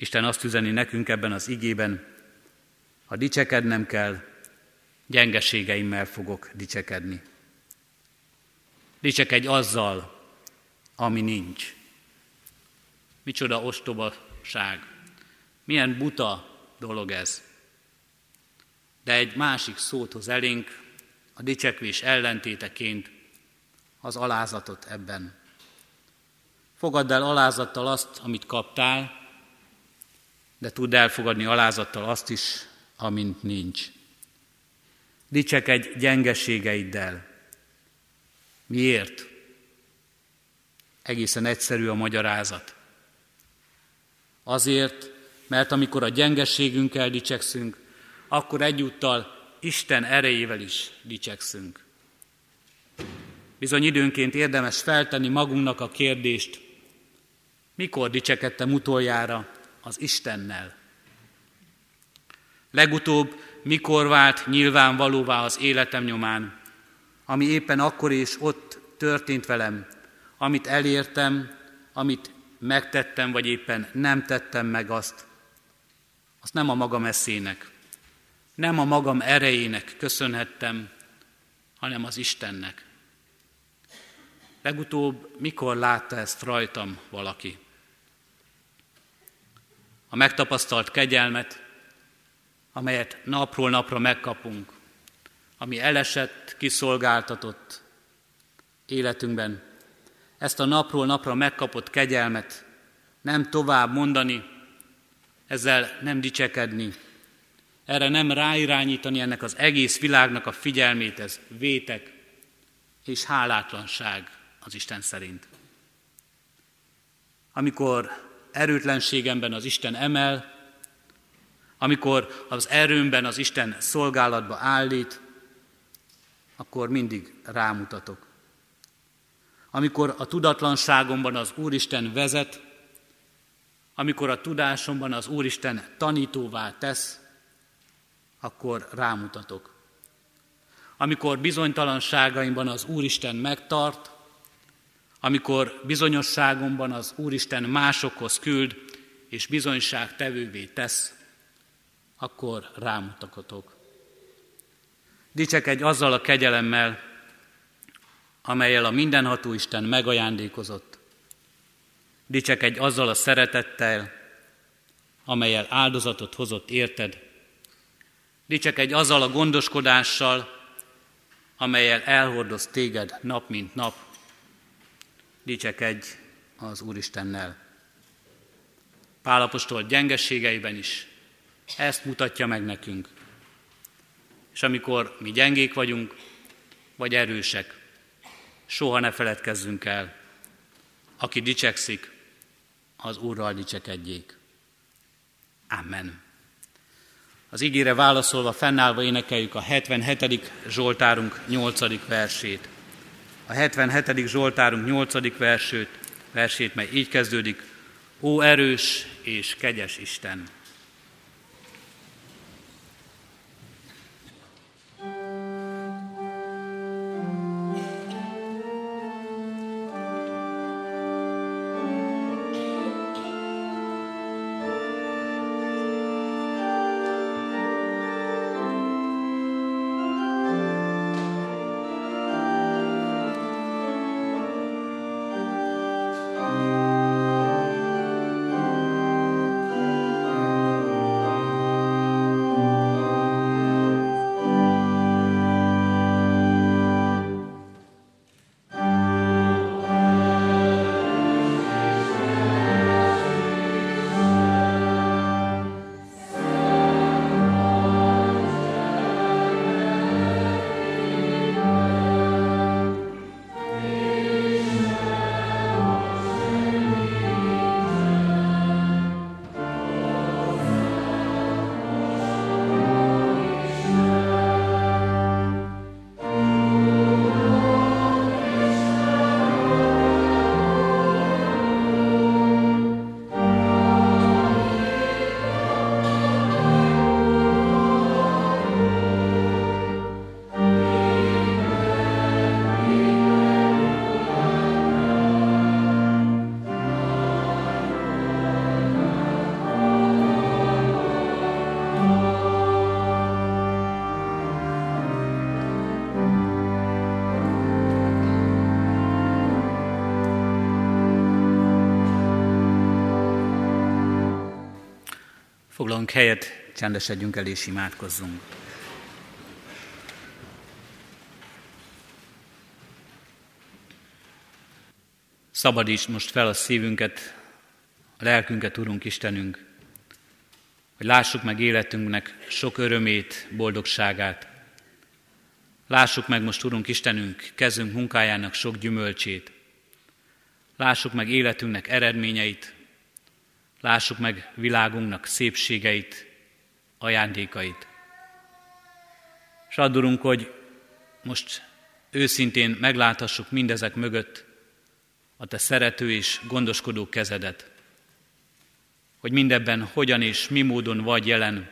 [SPEAKER 1] Isten azt üzeni nekünk ebben az igében, ha dicsekednem kell, gyengeségeimmel fogok dicsekedni. Dicsekedj azzal, ami nincs. Micsoda ostobaság. Milyen buta dolog ez. De egy másik szót hoz elénk, a dicsekvés ellentéteként az alázatot ebben. Fogadd el alázattal azt, amit kaptál, de tudd elfogadni alázattal azt is, amint nincs. Dicsekedj gyengeségeiddel. Miért? Egészen egyszerű a magyarázat. Azért, mert amikor a gyengeségünkkel dicsekszünk, akkor egyúttal Isten erejével is dicsekszünk. Bizony időnként érdemes feltenni magunknak a kérdést, mikor dicsekedtem utoljára az Istennel? Legutóbb mikor vált nyilvánvalóvá az életem nyomán, ami éppen akkor és ott történt velem, amit elértem, amit megtettem, vagy éppen nem tettem meg azt, azt nem a magam eszének, nem a magam erejének köszönhettem, hanem az Istennek. Legutóbb mikor látta ezt rajtam valaki? A megtapasztalt kegyelmet, amelyet napról napra megkapunk, ami elesett, kiszolgáltatott életünkben, ezt a napról napra megkapott kegyelmet nem tovább mondani, ezzel nem dicsekedni, erre nem ráirányítani ennek az egész világnak a figyelmét, ez vétek és hálátlanság az Isten szerint. Amikor erőtlenségemben az Isten emel, amikor az erőmben az Isten szolgálatba állít, akkor mindig rámutatok. Amikor a tudatlanságomban az Úristen vezet, amikor a tudásomban az Úristen tanítóvá tesz, akkor rámutatok. Amikor bizonytalanságaimban az Úristen megtart, amikor bizonyosságomban az Úristen másokhoz küld, és bizonyság tevővé tesz, akkor rámutakotok. Dicsekedj azzal a kegyelemmel, amelyel a mindenható Isten megajándékozott. Dicsekedj azzal a szeretettel, amelyel áldozatot hozott érted, Dicsekedj azzal a gondoskodással, amelyel elhordoz téged nap mint nap. Dicsekedj az Úristennel. Pálapostól gyengességeiben is ezt mutatja meg nekünk. És amikor mi gyengék vagyunk, vagy erősek, soha ne feledkezzünk el. Aki dicsekszik, az Úrral dicsekedjék. Amen. Az ígére válaszolva, fennállva énekeljük a 77. Zsoltárunk 8. versét. A 77. Zsoltárunk 8. versét, versét, mely így kezdődik. Ó erős és kegyes Isten! Foglalunk helyet, csendesedjünk el és imádkozzunk. Szabadíts most fel a szívünket, a lelkünket, Urunk Istenünk, hogy lássuk meg életünknek sok örömét, boldogságát. Lássuk meg most, Urunk Istenünk, kezünk munkájának sok gyümölcsét. Lássuk meg életünknek eredményeit, Lássuk meg világunknak szépségeit, ajándékait. És addurunk, hogy most őszintén megláthassuk mindezek mögött a Te szerető és gondoskodó kezedet. Hogy mindebben hogyan és mi módon vagy jelen,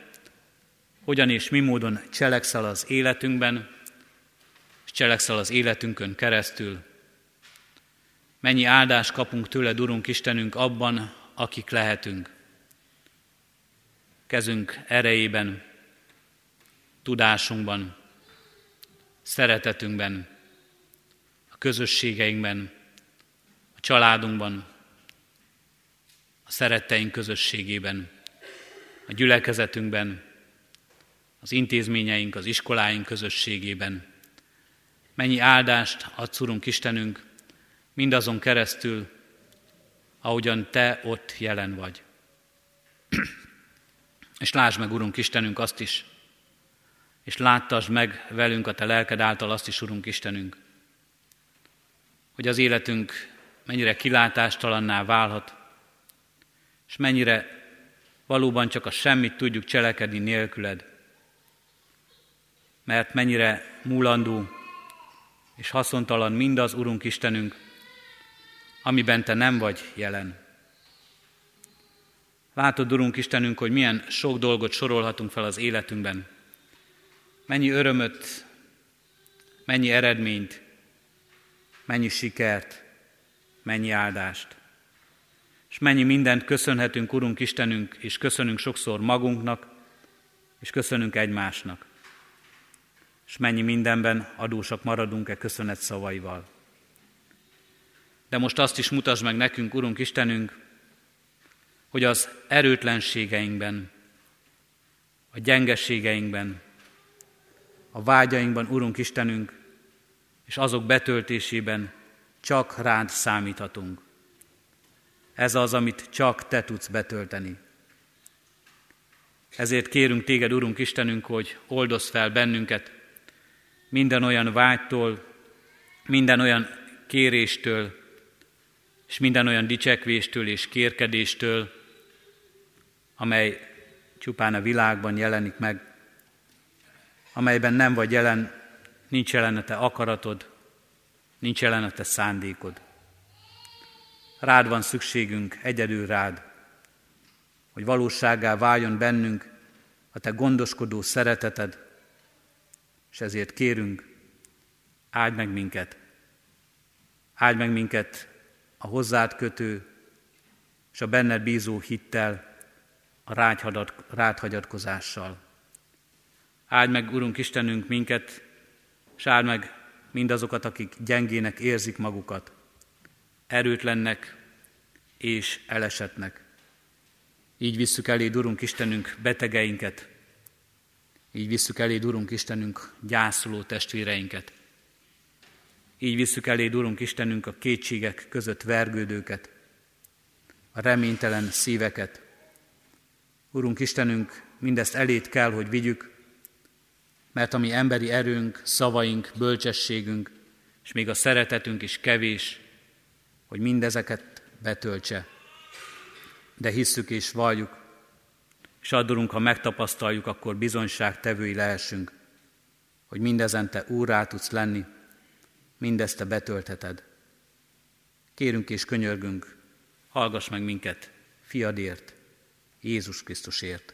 [SPEAKER 1] hogyan és mi módon cselekszel az életünkben, és cselekszel az életünkön keresztül. Mennyi áldást kapunk tőled, Urunk Istenünk, abban, akik lehetünk. Kezünk erejében, tudásunkban, szeretetünkben, a közösségeinkben, a családunkban, a szeretteink közösségében, a gyülekezetünkben, az intézményeink, az iskoláink közösségében. Mennyi áldást adsz, Urunk Istenünk, mindazon keresztül, ahogyan Te ott jelen vagy. és lásd meg, Urunk Istenünk, azt is, és láttasd meg velünk a Te lelked által azt is, Urunk Istenünk, hogy az életünk mennyire kilátástalanná válhat, és mennyire valóban csak a semmit tudjuk cselekedni nélküled, mert mennyire múlandó és haszontalan mindaz, Urunk Istenünk, amiben Te nem vagy jelen. Látod, Urunk Istenünk, hogy milyen sok dolgot sorolhatunk fel az életünkben. Mennyi örömöt, mennyi eredményt, mennyi sikert, mennyi áldást. És mennyi mindent köszönhetünk, Urunk Istenünk, és köszönünk sokszor magunknak, és köszönünk egymásnak. És mennyi mindenben adósak maradunk-e köszönet szavaival. De most azt is mutasd meg nekünk, Urunk Istenünk, hogy az erőtlenségeinkben, a gyengeségeinkben, a vágyainkban, Urunk Istenünk, és azok betöltésében csak rád számíthatunk. Ez az, amit csak Te tudsz betölteni. Ezért kérünk Téged, Urunk Istenünk, hogy oldozz fel bennünket minden olyan vágytól, minden olyan kéréstől, és minden olyan dicsekvéstől és kérkedéstől, amely csupán a világban jelenik meg, amelyben nem vagy jelen, nincs jelen a te akaratod, nincs jelen a te szándékod. Rád van szükségünk, egyedül rád, hogy valóságá váljon bennünk a te gondoskodó szereteted, és ezért kérünk, áld meg minket, áld meg minket a hozzád kötő és a benned bízó hittel, a rád hagyatkozással. Áld meg, Urunk Istenünk, minket, és áld meg mindazokat, akik gyengének érzik magukat, erőtlennek és elesetnek. Így visszük elé, Urunk Istenünk, betegeinket, így visszük elé, Urunk Istenünk, gyászoló testvéreinket. Így visszük elé, Urunk Istenünk, a kétségek között vergődőket, a reménytelen szíveket. Urunk Istenünk, mindezt elét kell, hogy vigyük, mert a mi emberi erőnk, szavaink, bölcsességünk, és még a szeretetünk is kevés, hogy mindezeket betöltse. De hisszük és valljuk, és adorunk, ha megtapasztaljuk, akkor bizonyságtevői lehessünk, hogy mindezen te úrá tudsz lenni, mindezt te betöltheted. Kérünk és könyörgünk, hallgass meg minket, fiadért, Jézus Krisztusért.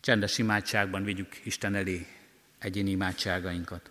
[SPEAKER 1] Csendes imádságban vigyük Isten elé egyéni imádságainkat.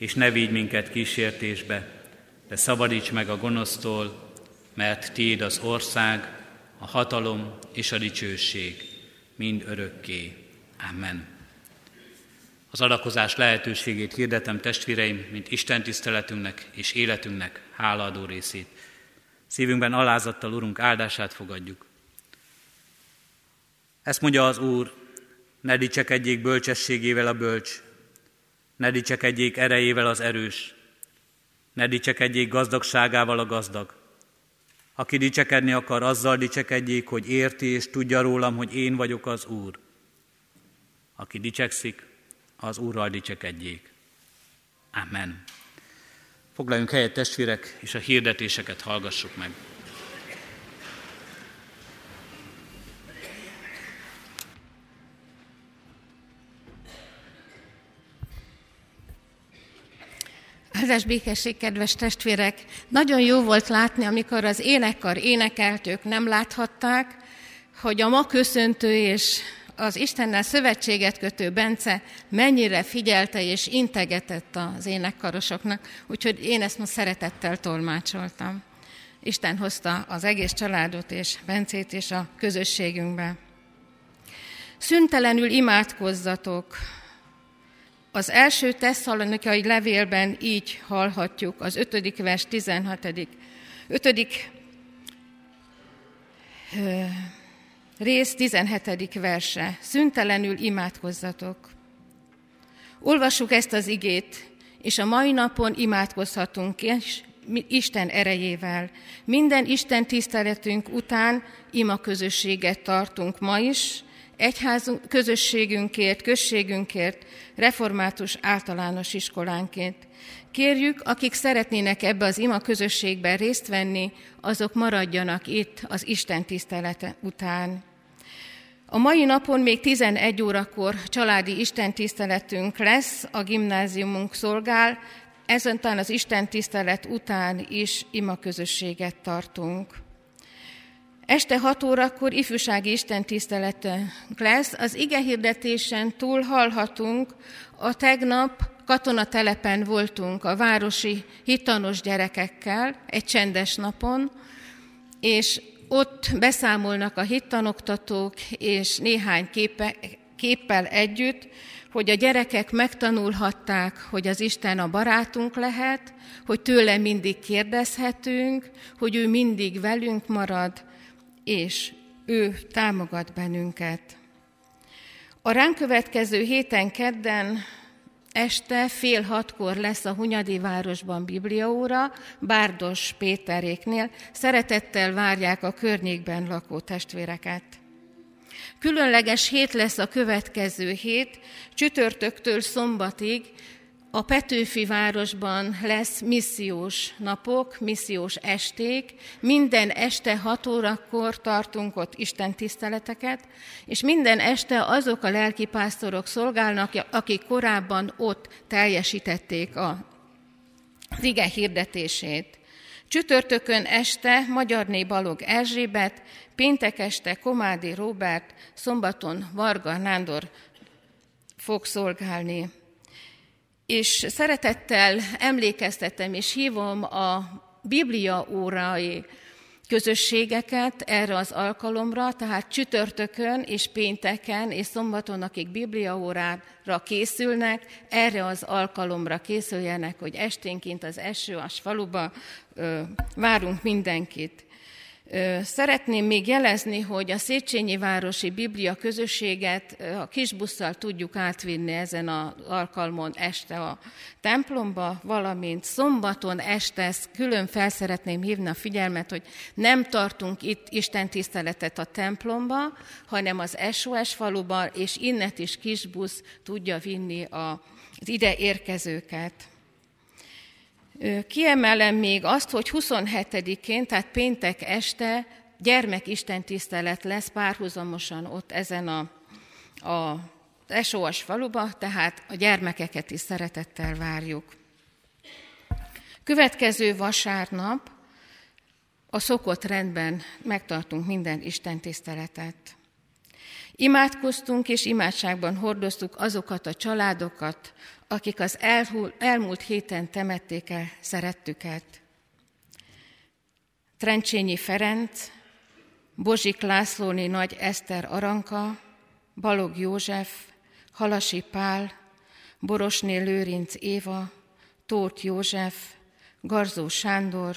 [SPEAKER 1] és ne vigy minket kísértésbe, de szabadíts meg a gonosztól, mert Tiéd az ország, a hatalom és a dicsőség, mind örökké. Amen. Az adakozás lehetőségét hirdetem testvéreim, mint Isten tiszteletünknek és életünknek hálaadó részét. Szívünkben alázattal Urunk áldását fogadjuk. Ezt mondja az Úr, ne dicsekedjék bölcsességével a bölcs, ne dicsekedjék erejével az erős, ne dicsekedjék gazdagságával a gazdag. Aki dicsekedni akar, azzal dicsekedjék, hogy érti és tudja rólam, hogy én vagyok az Úr. Aki dicsekszik, az Úrral dicsekedjék. Amen. Foglaljunk helyet testvérek, és a hirdetéseket hallgassuk meg.
[SPEAKER 3] Áldás békesség, kedves testvérek! Nagyon jó volt látni, amikor az énekkar énekelt, ők nem láthatták, hogy a ma köszöntő és az Istennel szövetséget kötő Bence mennyire figyelte és integetett az énekkarosoknak, úgyhogy én ezt most szeretettel tolmácsoltam. Isten hozta az egész családot és Bencét is a közösségünkbe. Szüntelenül imádkozzatok, az első tesszalonikai levélben így hallhatjuk, az 5. vers 16. 5. rész 17. verse. Szüntelenül imádkozzatok. Olvassuk ezt az igét, és a mai napon imádkozhatunk és Isten erejével. Minden Isten tiszteletünk után ima közösséget tartunk ma is, egyházunk, közösségünkért, községünkért, református általános iskolánként. Kérjük, akik szeretnének ebbe az ima közösségben részt venni, azok maradjanak itt az Isten tisztelete után. A mai napon még 11 órakor családi istentiszteletünk lesz, a gimnáziumunk szolgál, ezentán az istentisztelet után is ima közösséget tartunk. Este 6 órakor ifjúsági istentisztelete lesz. Az igehirdetésen túl hallhatunk, a tegnap katonatelepen voltunk a városi hittanos gyerekekkel egy csendes napon, és ott beszámolnak a hittanoktatók, és néhány képe, képpel együtt, hogy a gyerekek megtanulhatták, hogy az Isten a barátunk lehet, hogy tőle mindig kérdezhetünk, hogy ő mindig velünk marad, és ő támogat bennünket. A ránk következő héten kedden Este fél hatkor lesz a Hunyadi városban bibliaóra, Bárdos Péteréknél. Szeretettel várják a környékben lakó testvéreket. Különleges hét lesz a következő hét, csütörtöktől szombatig a Petőfi városban lesz missziós napok, missziós esték. Minden este 6 órakor tartunk ott Isten tiszteleteket, és minden este azok a lelkipásztorok szolgálnak, akik korábban ott teljesítették a, ige hirdetését. Csütörtökön este Magyarné Balog Erzsébet, péntek este Komádi Róbert, szombaton Varga Nándor fog szolgálni és szeretettel emlékeztetem és hívom a Biblia órai közösségeket erre az alkalomra, tehát csütörtökön és pénteken és szombaton, akik Biblia órára készülnek, erre az alkalomra készüljenek, hogy esténként az esőas faluba ö, várunk mindenkit. Szeretném még jelezni, hogy a Széchenyi Városi Biblia közösséget a kisbusszal tudjuk átvinni ezen az alkalmon este a templomba, valamint szombaton este, ezt külön felszeretném hívni a figyelmet, hogy nem tartunk itt Isten tiszteletet a templomba, hanem az SOS faluban, és innet is kisbusz tudja vinni az ide érkezőket. Kiemelem még azt, hogy 27-én, tehát péntek este gyermekisten tisztelet lesz párhuzamosan ott ezen a, a SOS faluba, tehát a gyermekeket is szeretettel várjuk. Következő vasárnap a szokott rendben megtartunk minden Isten tiszteletet. Imádkoztunk és imádságban hordoztuk azokat a családokat, akik az elmúlt héten temették el szerettüket. Trencsényi Ferenc, Bozsik Lászlóni Nagy Eszter Aranka, Balog József, Halasi Pál, Borosné Lőrinc Éva, Tóth József, Garzó Sándor,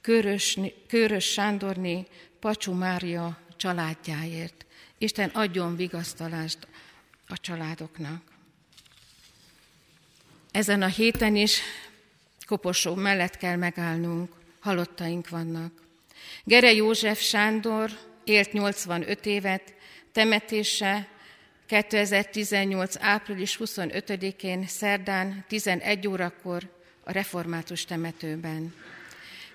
[SPEAKER 3] Körös, Körös Sándorné, Pacsú Mária családjáért. Isten adjon vigasztalást a családoknak. Ezen a héten is koposó mellett kell megállnunk, halottaink vannak. Gere József Sándor élt 85 évet, temetése 2018. április 25-én szerdán 11 órakor a református temetőben.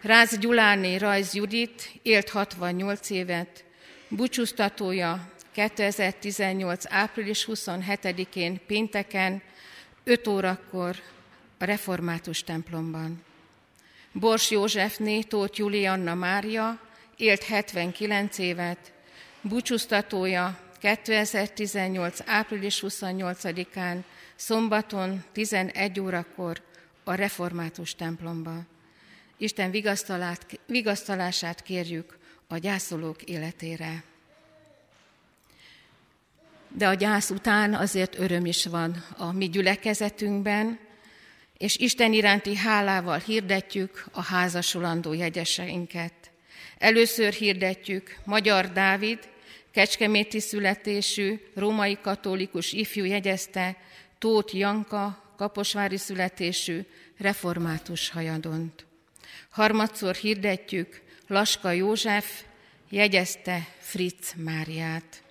[SPEAKER 3] Ráz Gyuláné Rajz Judit élt 68 évet, búcsúztatója 2018. április 27-én pénteken 5 órakor a református templomban. Bors Józsefné Tóth Julianna Mária élt 79 évet, búcsúztatója 2018. április 28-án szombaton 11 órakor a református templomba. Isten vigasztalását kérjük a gyászolók életére. De a gyász után azért öröm is van a mi gyülekezetünkben, és Isten iránti hálával hirdetjük a házasulandó jegyeseinket. Először hirdetjük Magyar Dávid, kecskeméti születésű, római katolikus ifjú jegyezte, Tóth Janka, kaposvári születésű, református hajadont. Harmadszor hirdetjük Laska József, jegyezte Fritz Máriát.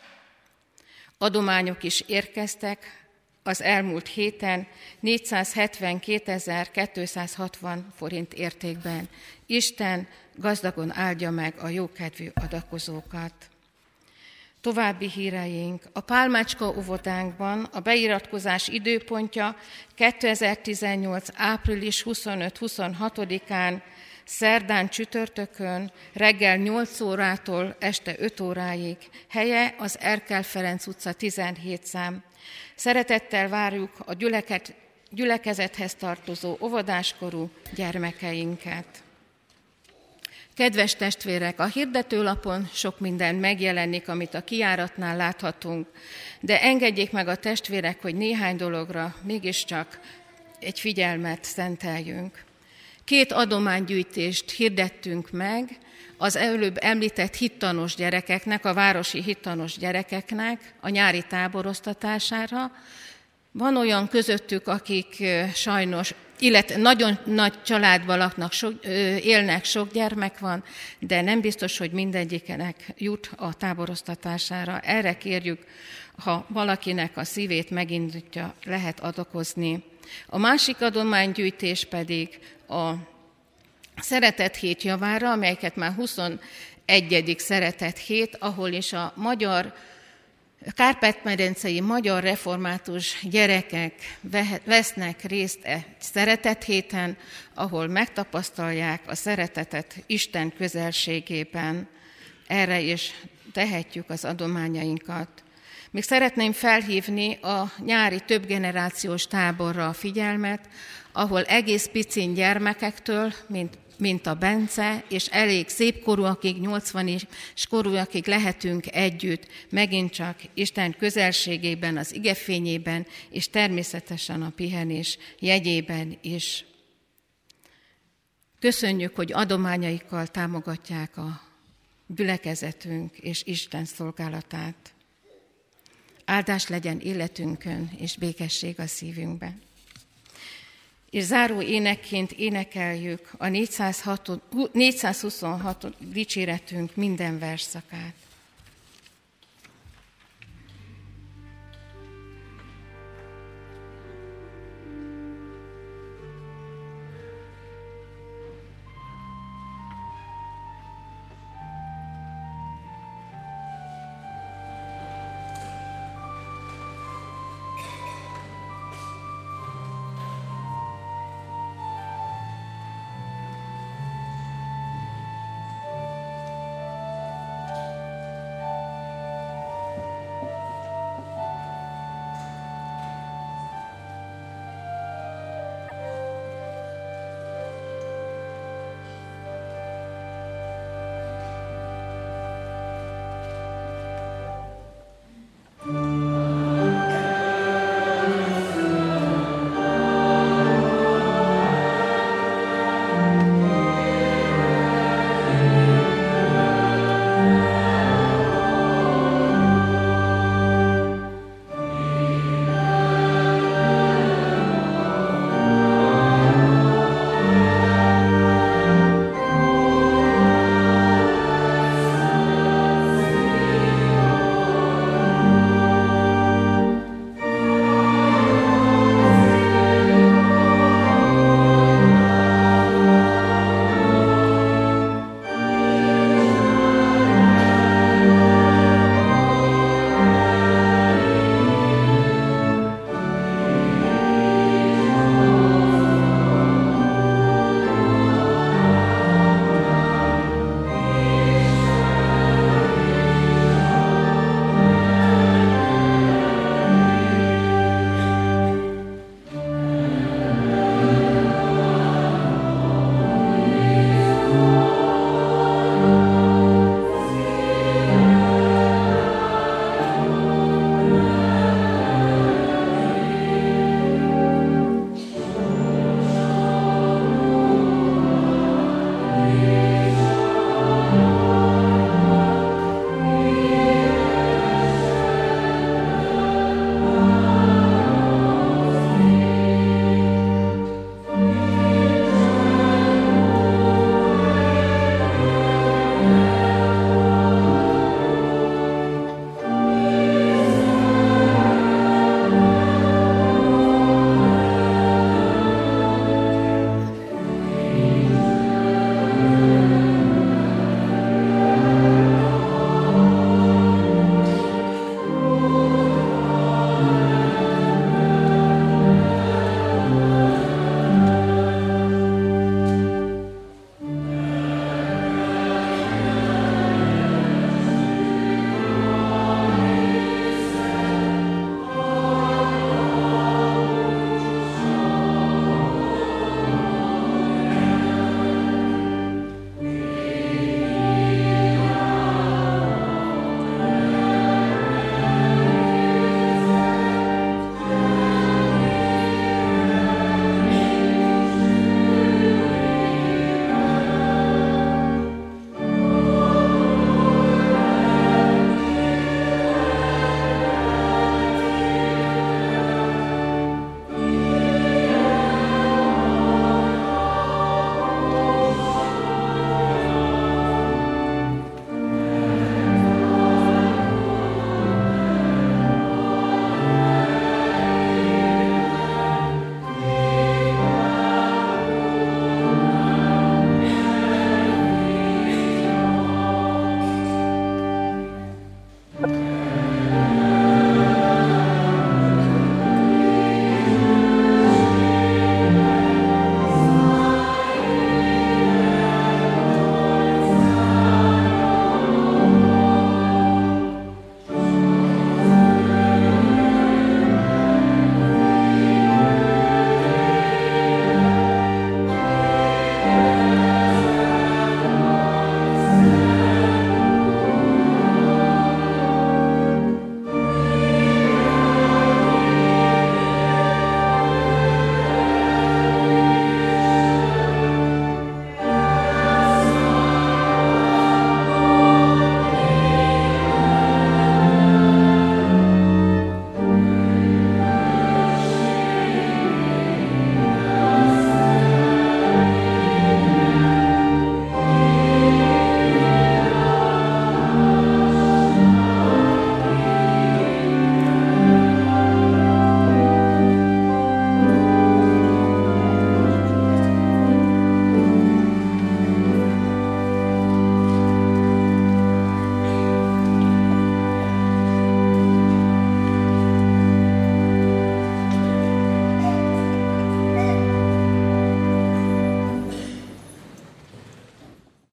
[SPEAKER 3] Adományok is érkeztek, az elmúlt héten 472.260 forint értékben. Isten gazdagon áldja meg a jókedvű adakozókat. További híreink. A Pálmácska óvodánkban a beiratkozás időpontja 2018. április 25-26-án szerdán csütörtökön reggel 8 órától este 5 óráig, helye az Erkel Ferenc utca 17 szám. Szeretettel várjuk a gyüleket, gyülekezethez tartozó óvodáskorú gyermekeinket. Kedves testvérek, a hirdetőlapon sok minden megjelenik, amit a kiáratnál láthatunk, de engedjék meg a testvérek, hogy néhány dologra mégiscsak egy figyelmet szenteljünk. Két adománygyűjtést hirdettünk meg az előbb említett hittanos gyerekeknek, a városi hittanos gyerekeknek a nyári táboroztatására. Van olyan közöttük, akik sajnos, illetve nagyon nagy családban laknak, sok, élnek, sok gyermek van, de nem biztos, hogy mindegyikenek jut a táboroztatására. Erre kérjük, ha valakinek a szívét megindítja, lehet adakozni. A másik adománygyűjtés pedig a Szeretett hét javára, amelyeket már 21. szeretett hét, ahol is a magyar Kárpát-medencei magyar református gyerekek vesznek részt egy szeretet héten, ahol megtapasztalják a szeretetet Isten közelségében. Erre is tehetjük az adományainkat. Még szeretném felhívni a nyári többgenerációs táborra a figyelmet, ahol egész picin gyermekektől, mint mint a Bence, és elég szép korúakig, 80 is korúakig lehetünk együtt, megint csak Isten közelségében, az igefényében, és természetesen a pihenés jegyében is. Köszönjük, hogy adományaikkal támogatják a gyülekezetünk és Isten szolgálatát. Áldás legyen életünkön, és békesség a szívünkben és záró énekként énekeljük a 406, 426. dicséretünk minden verszakát.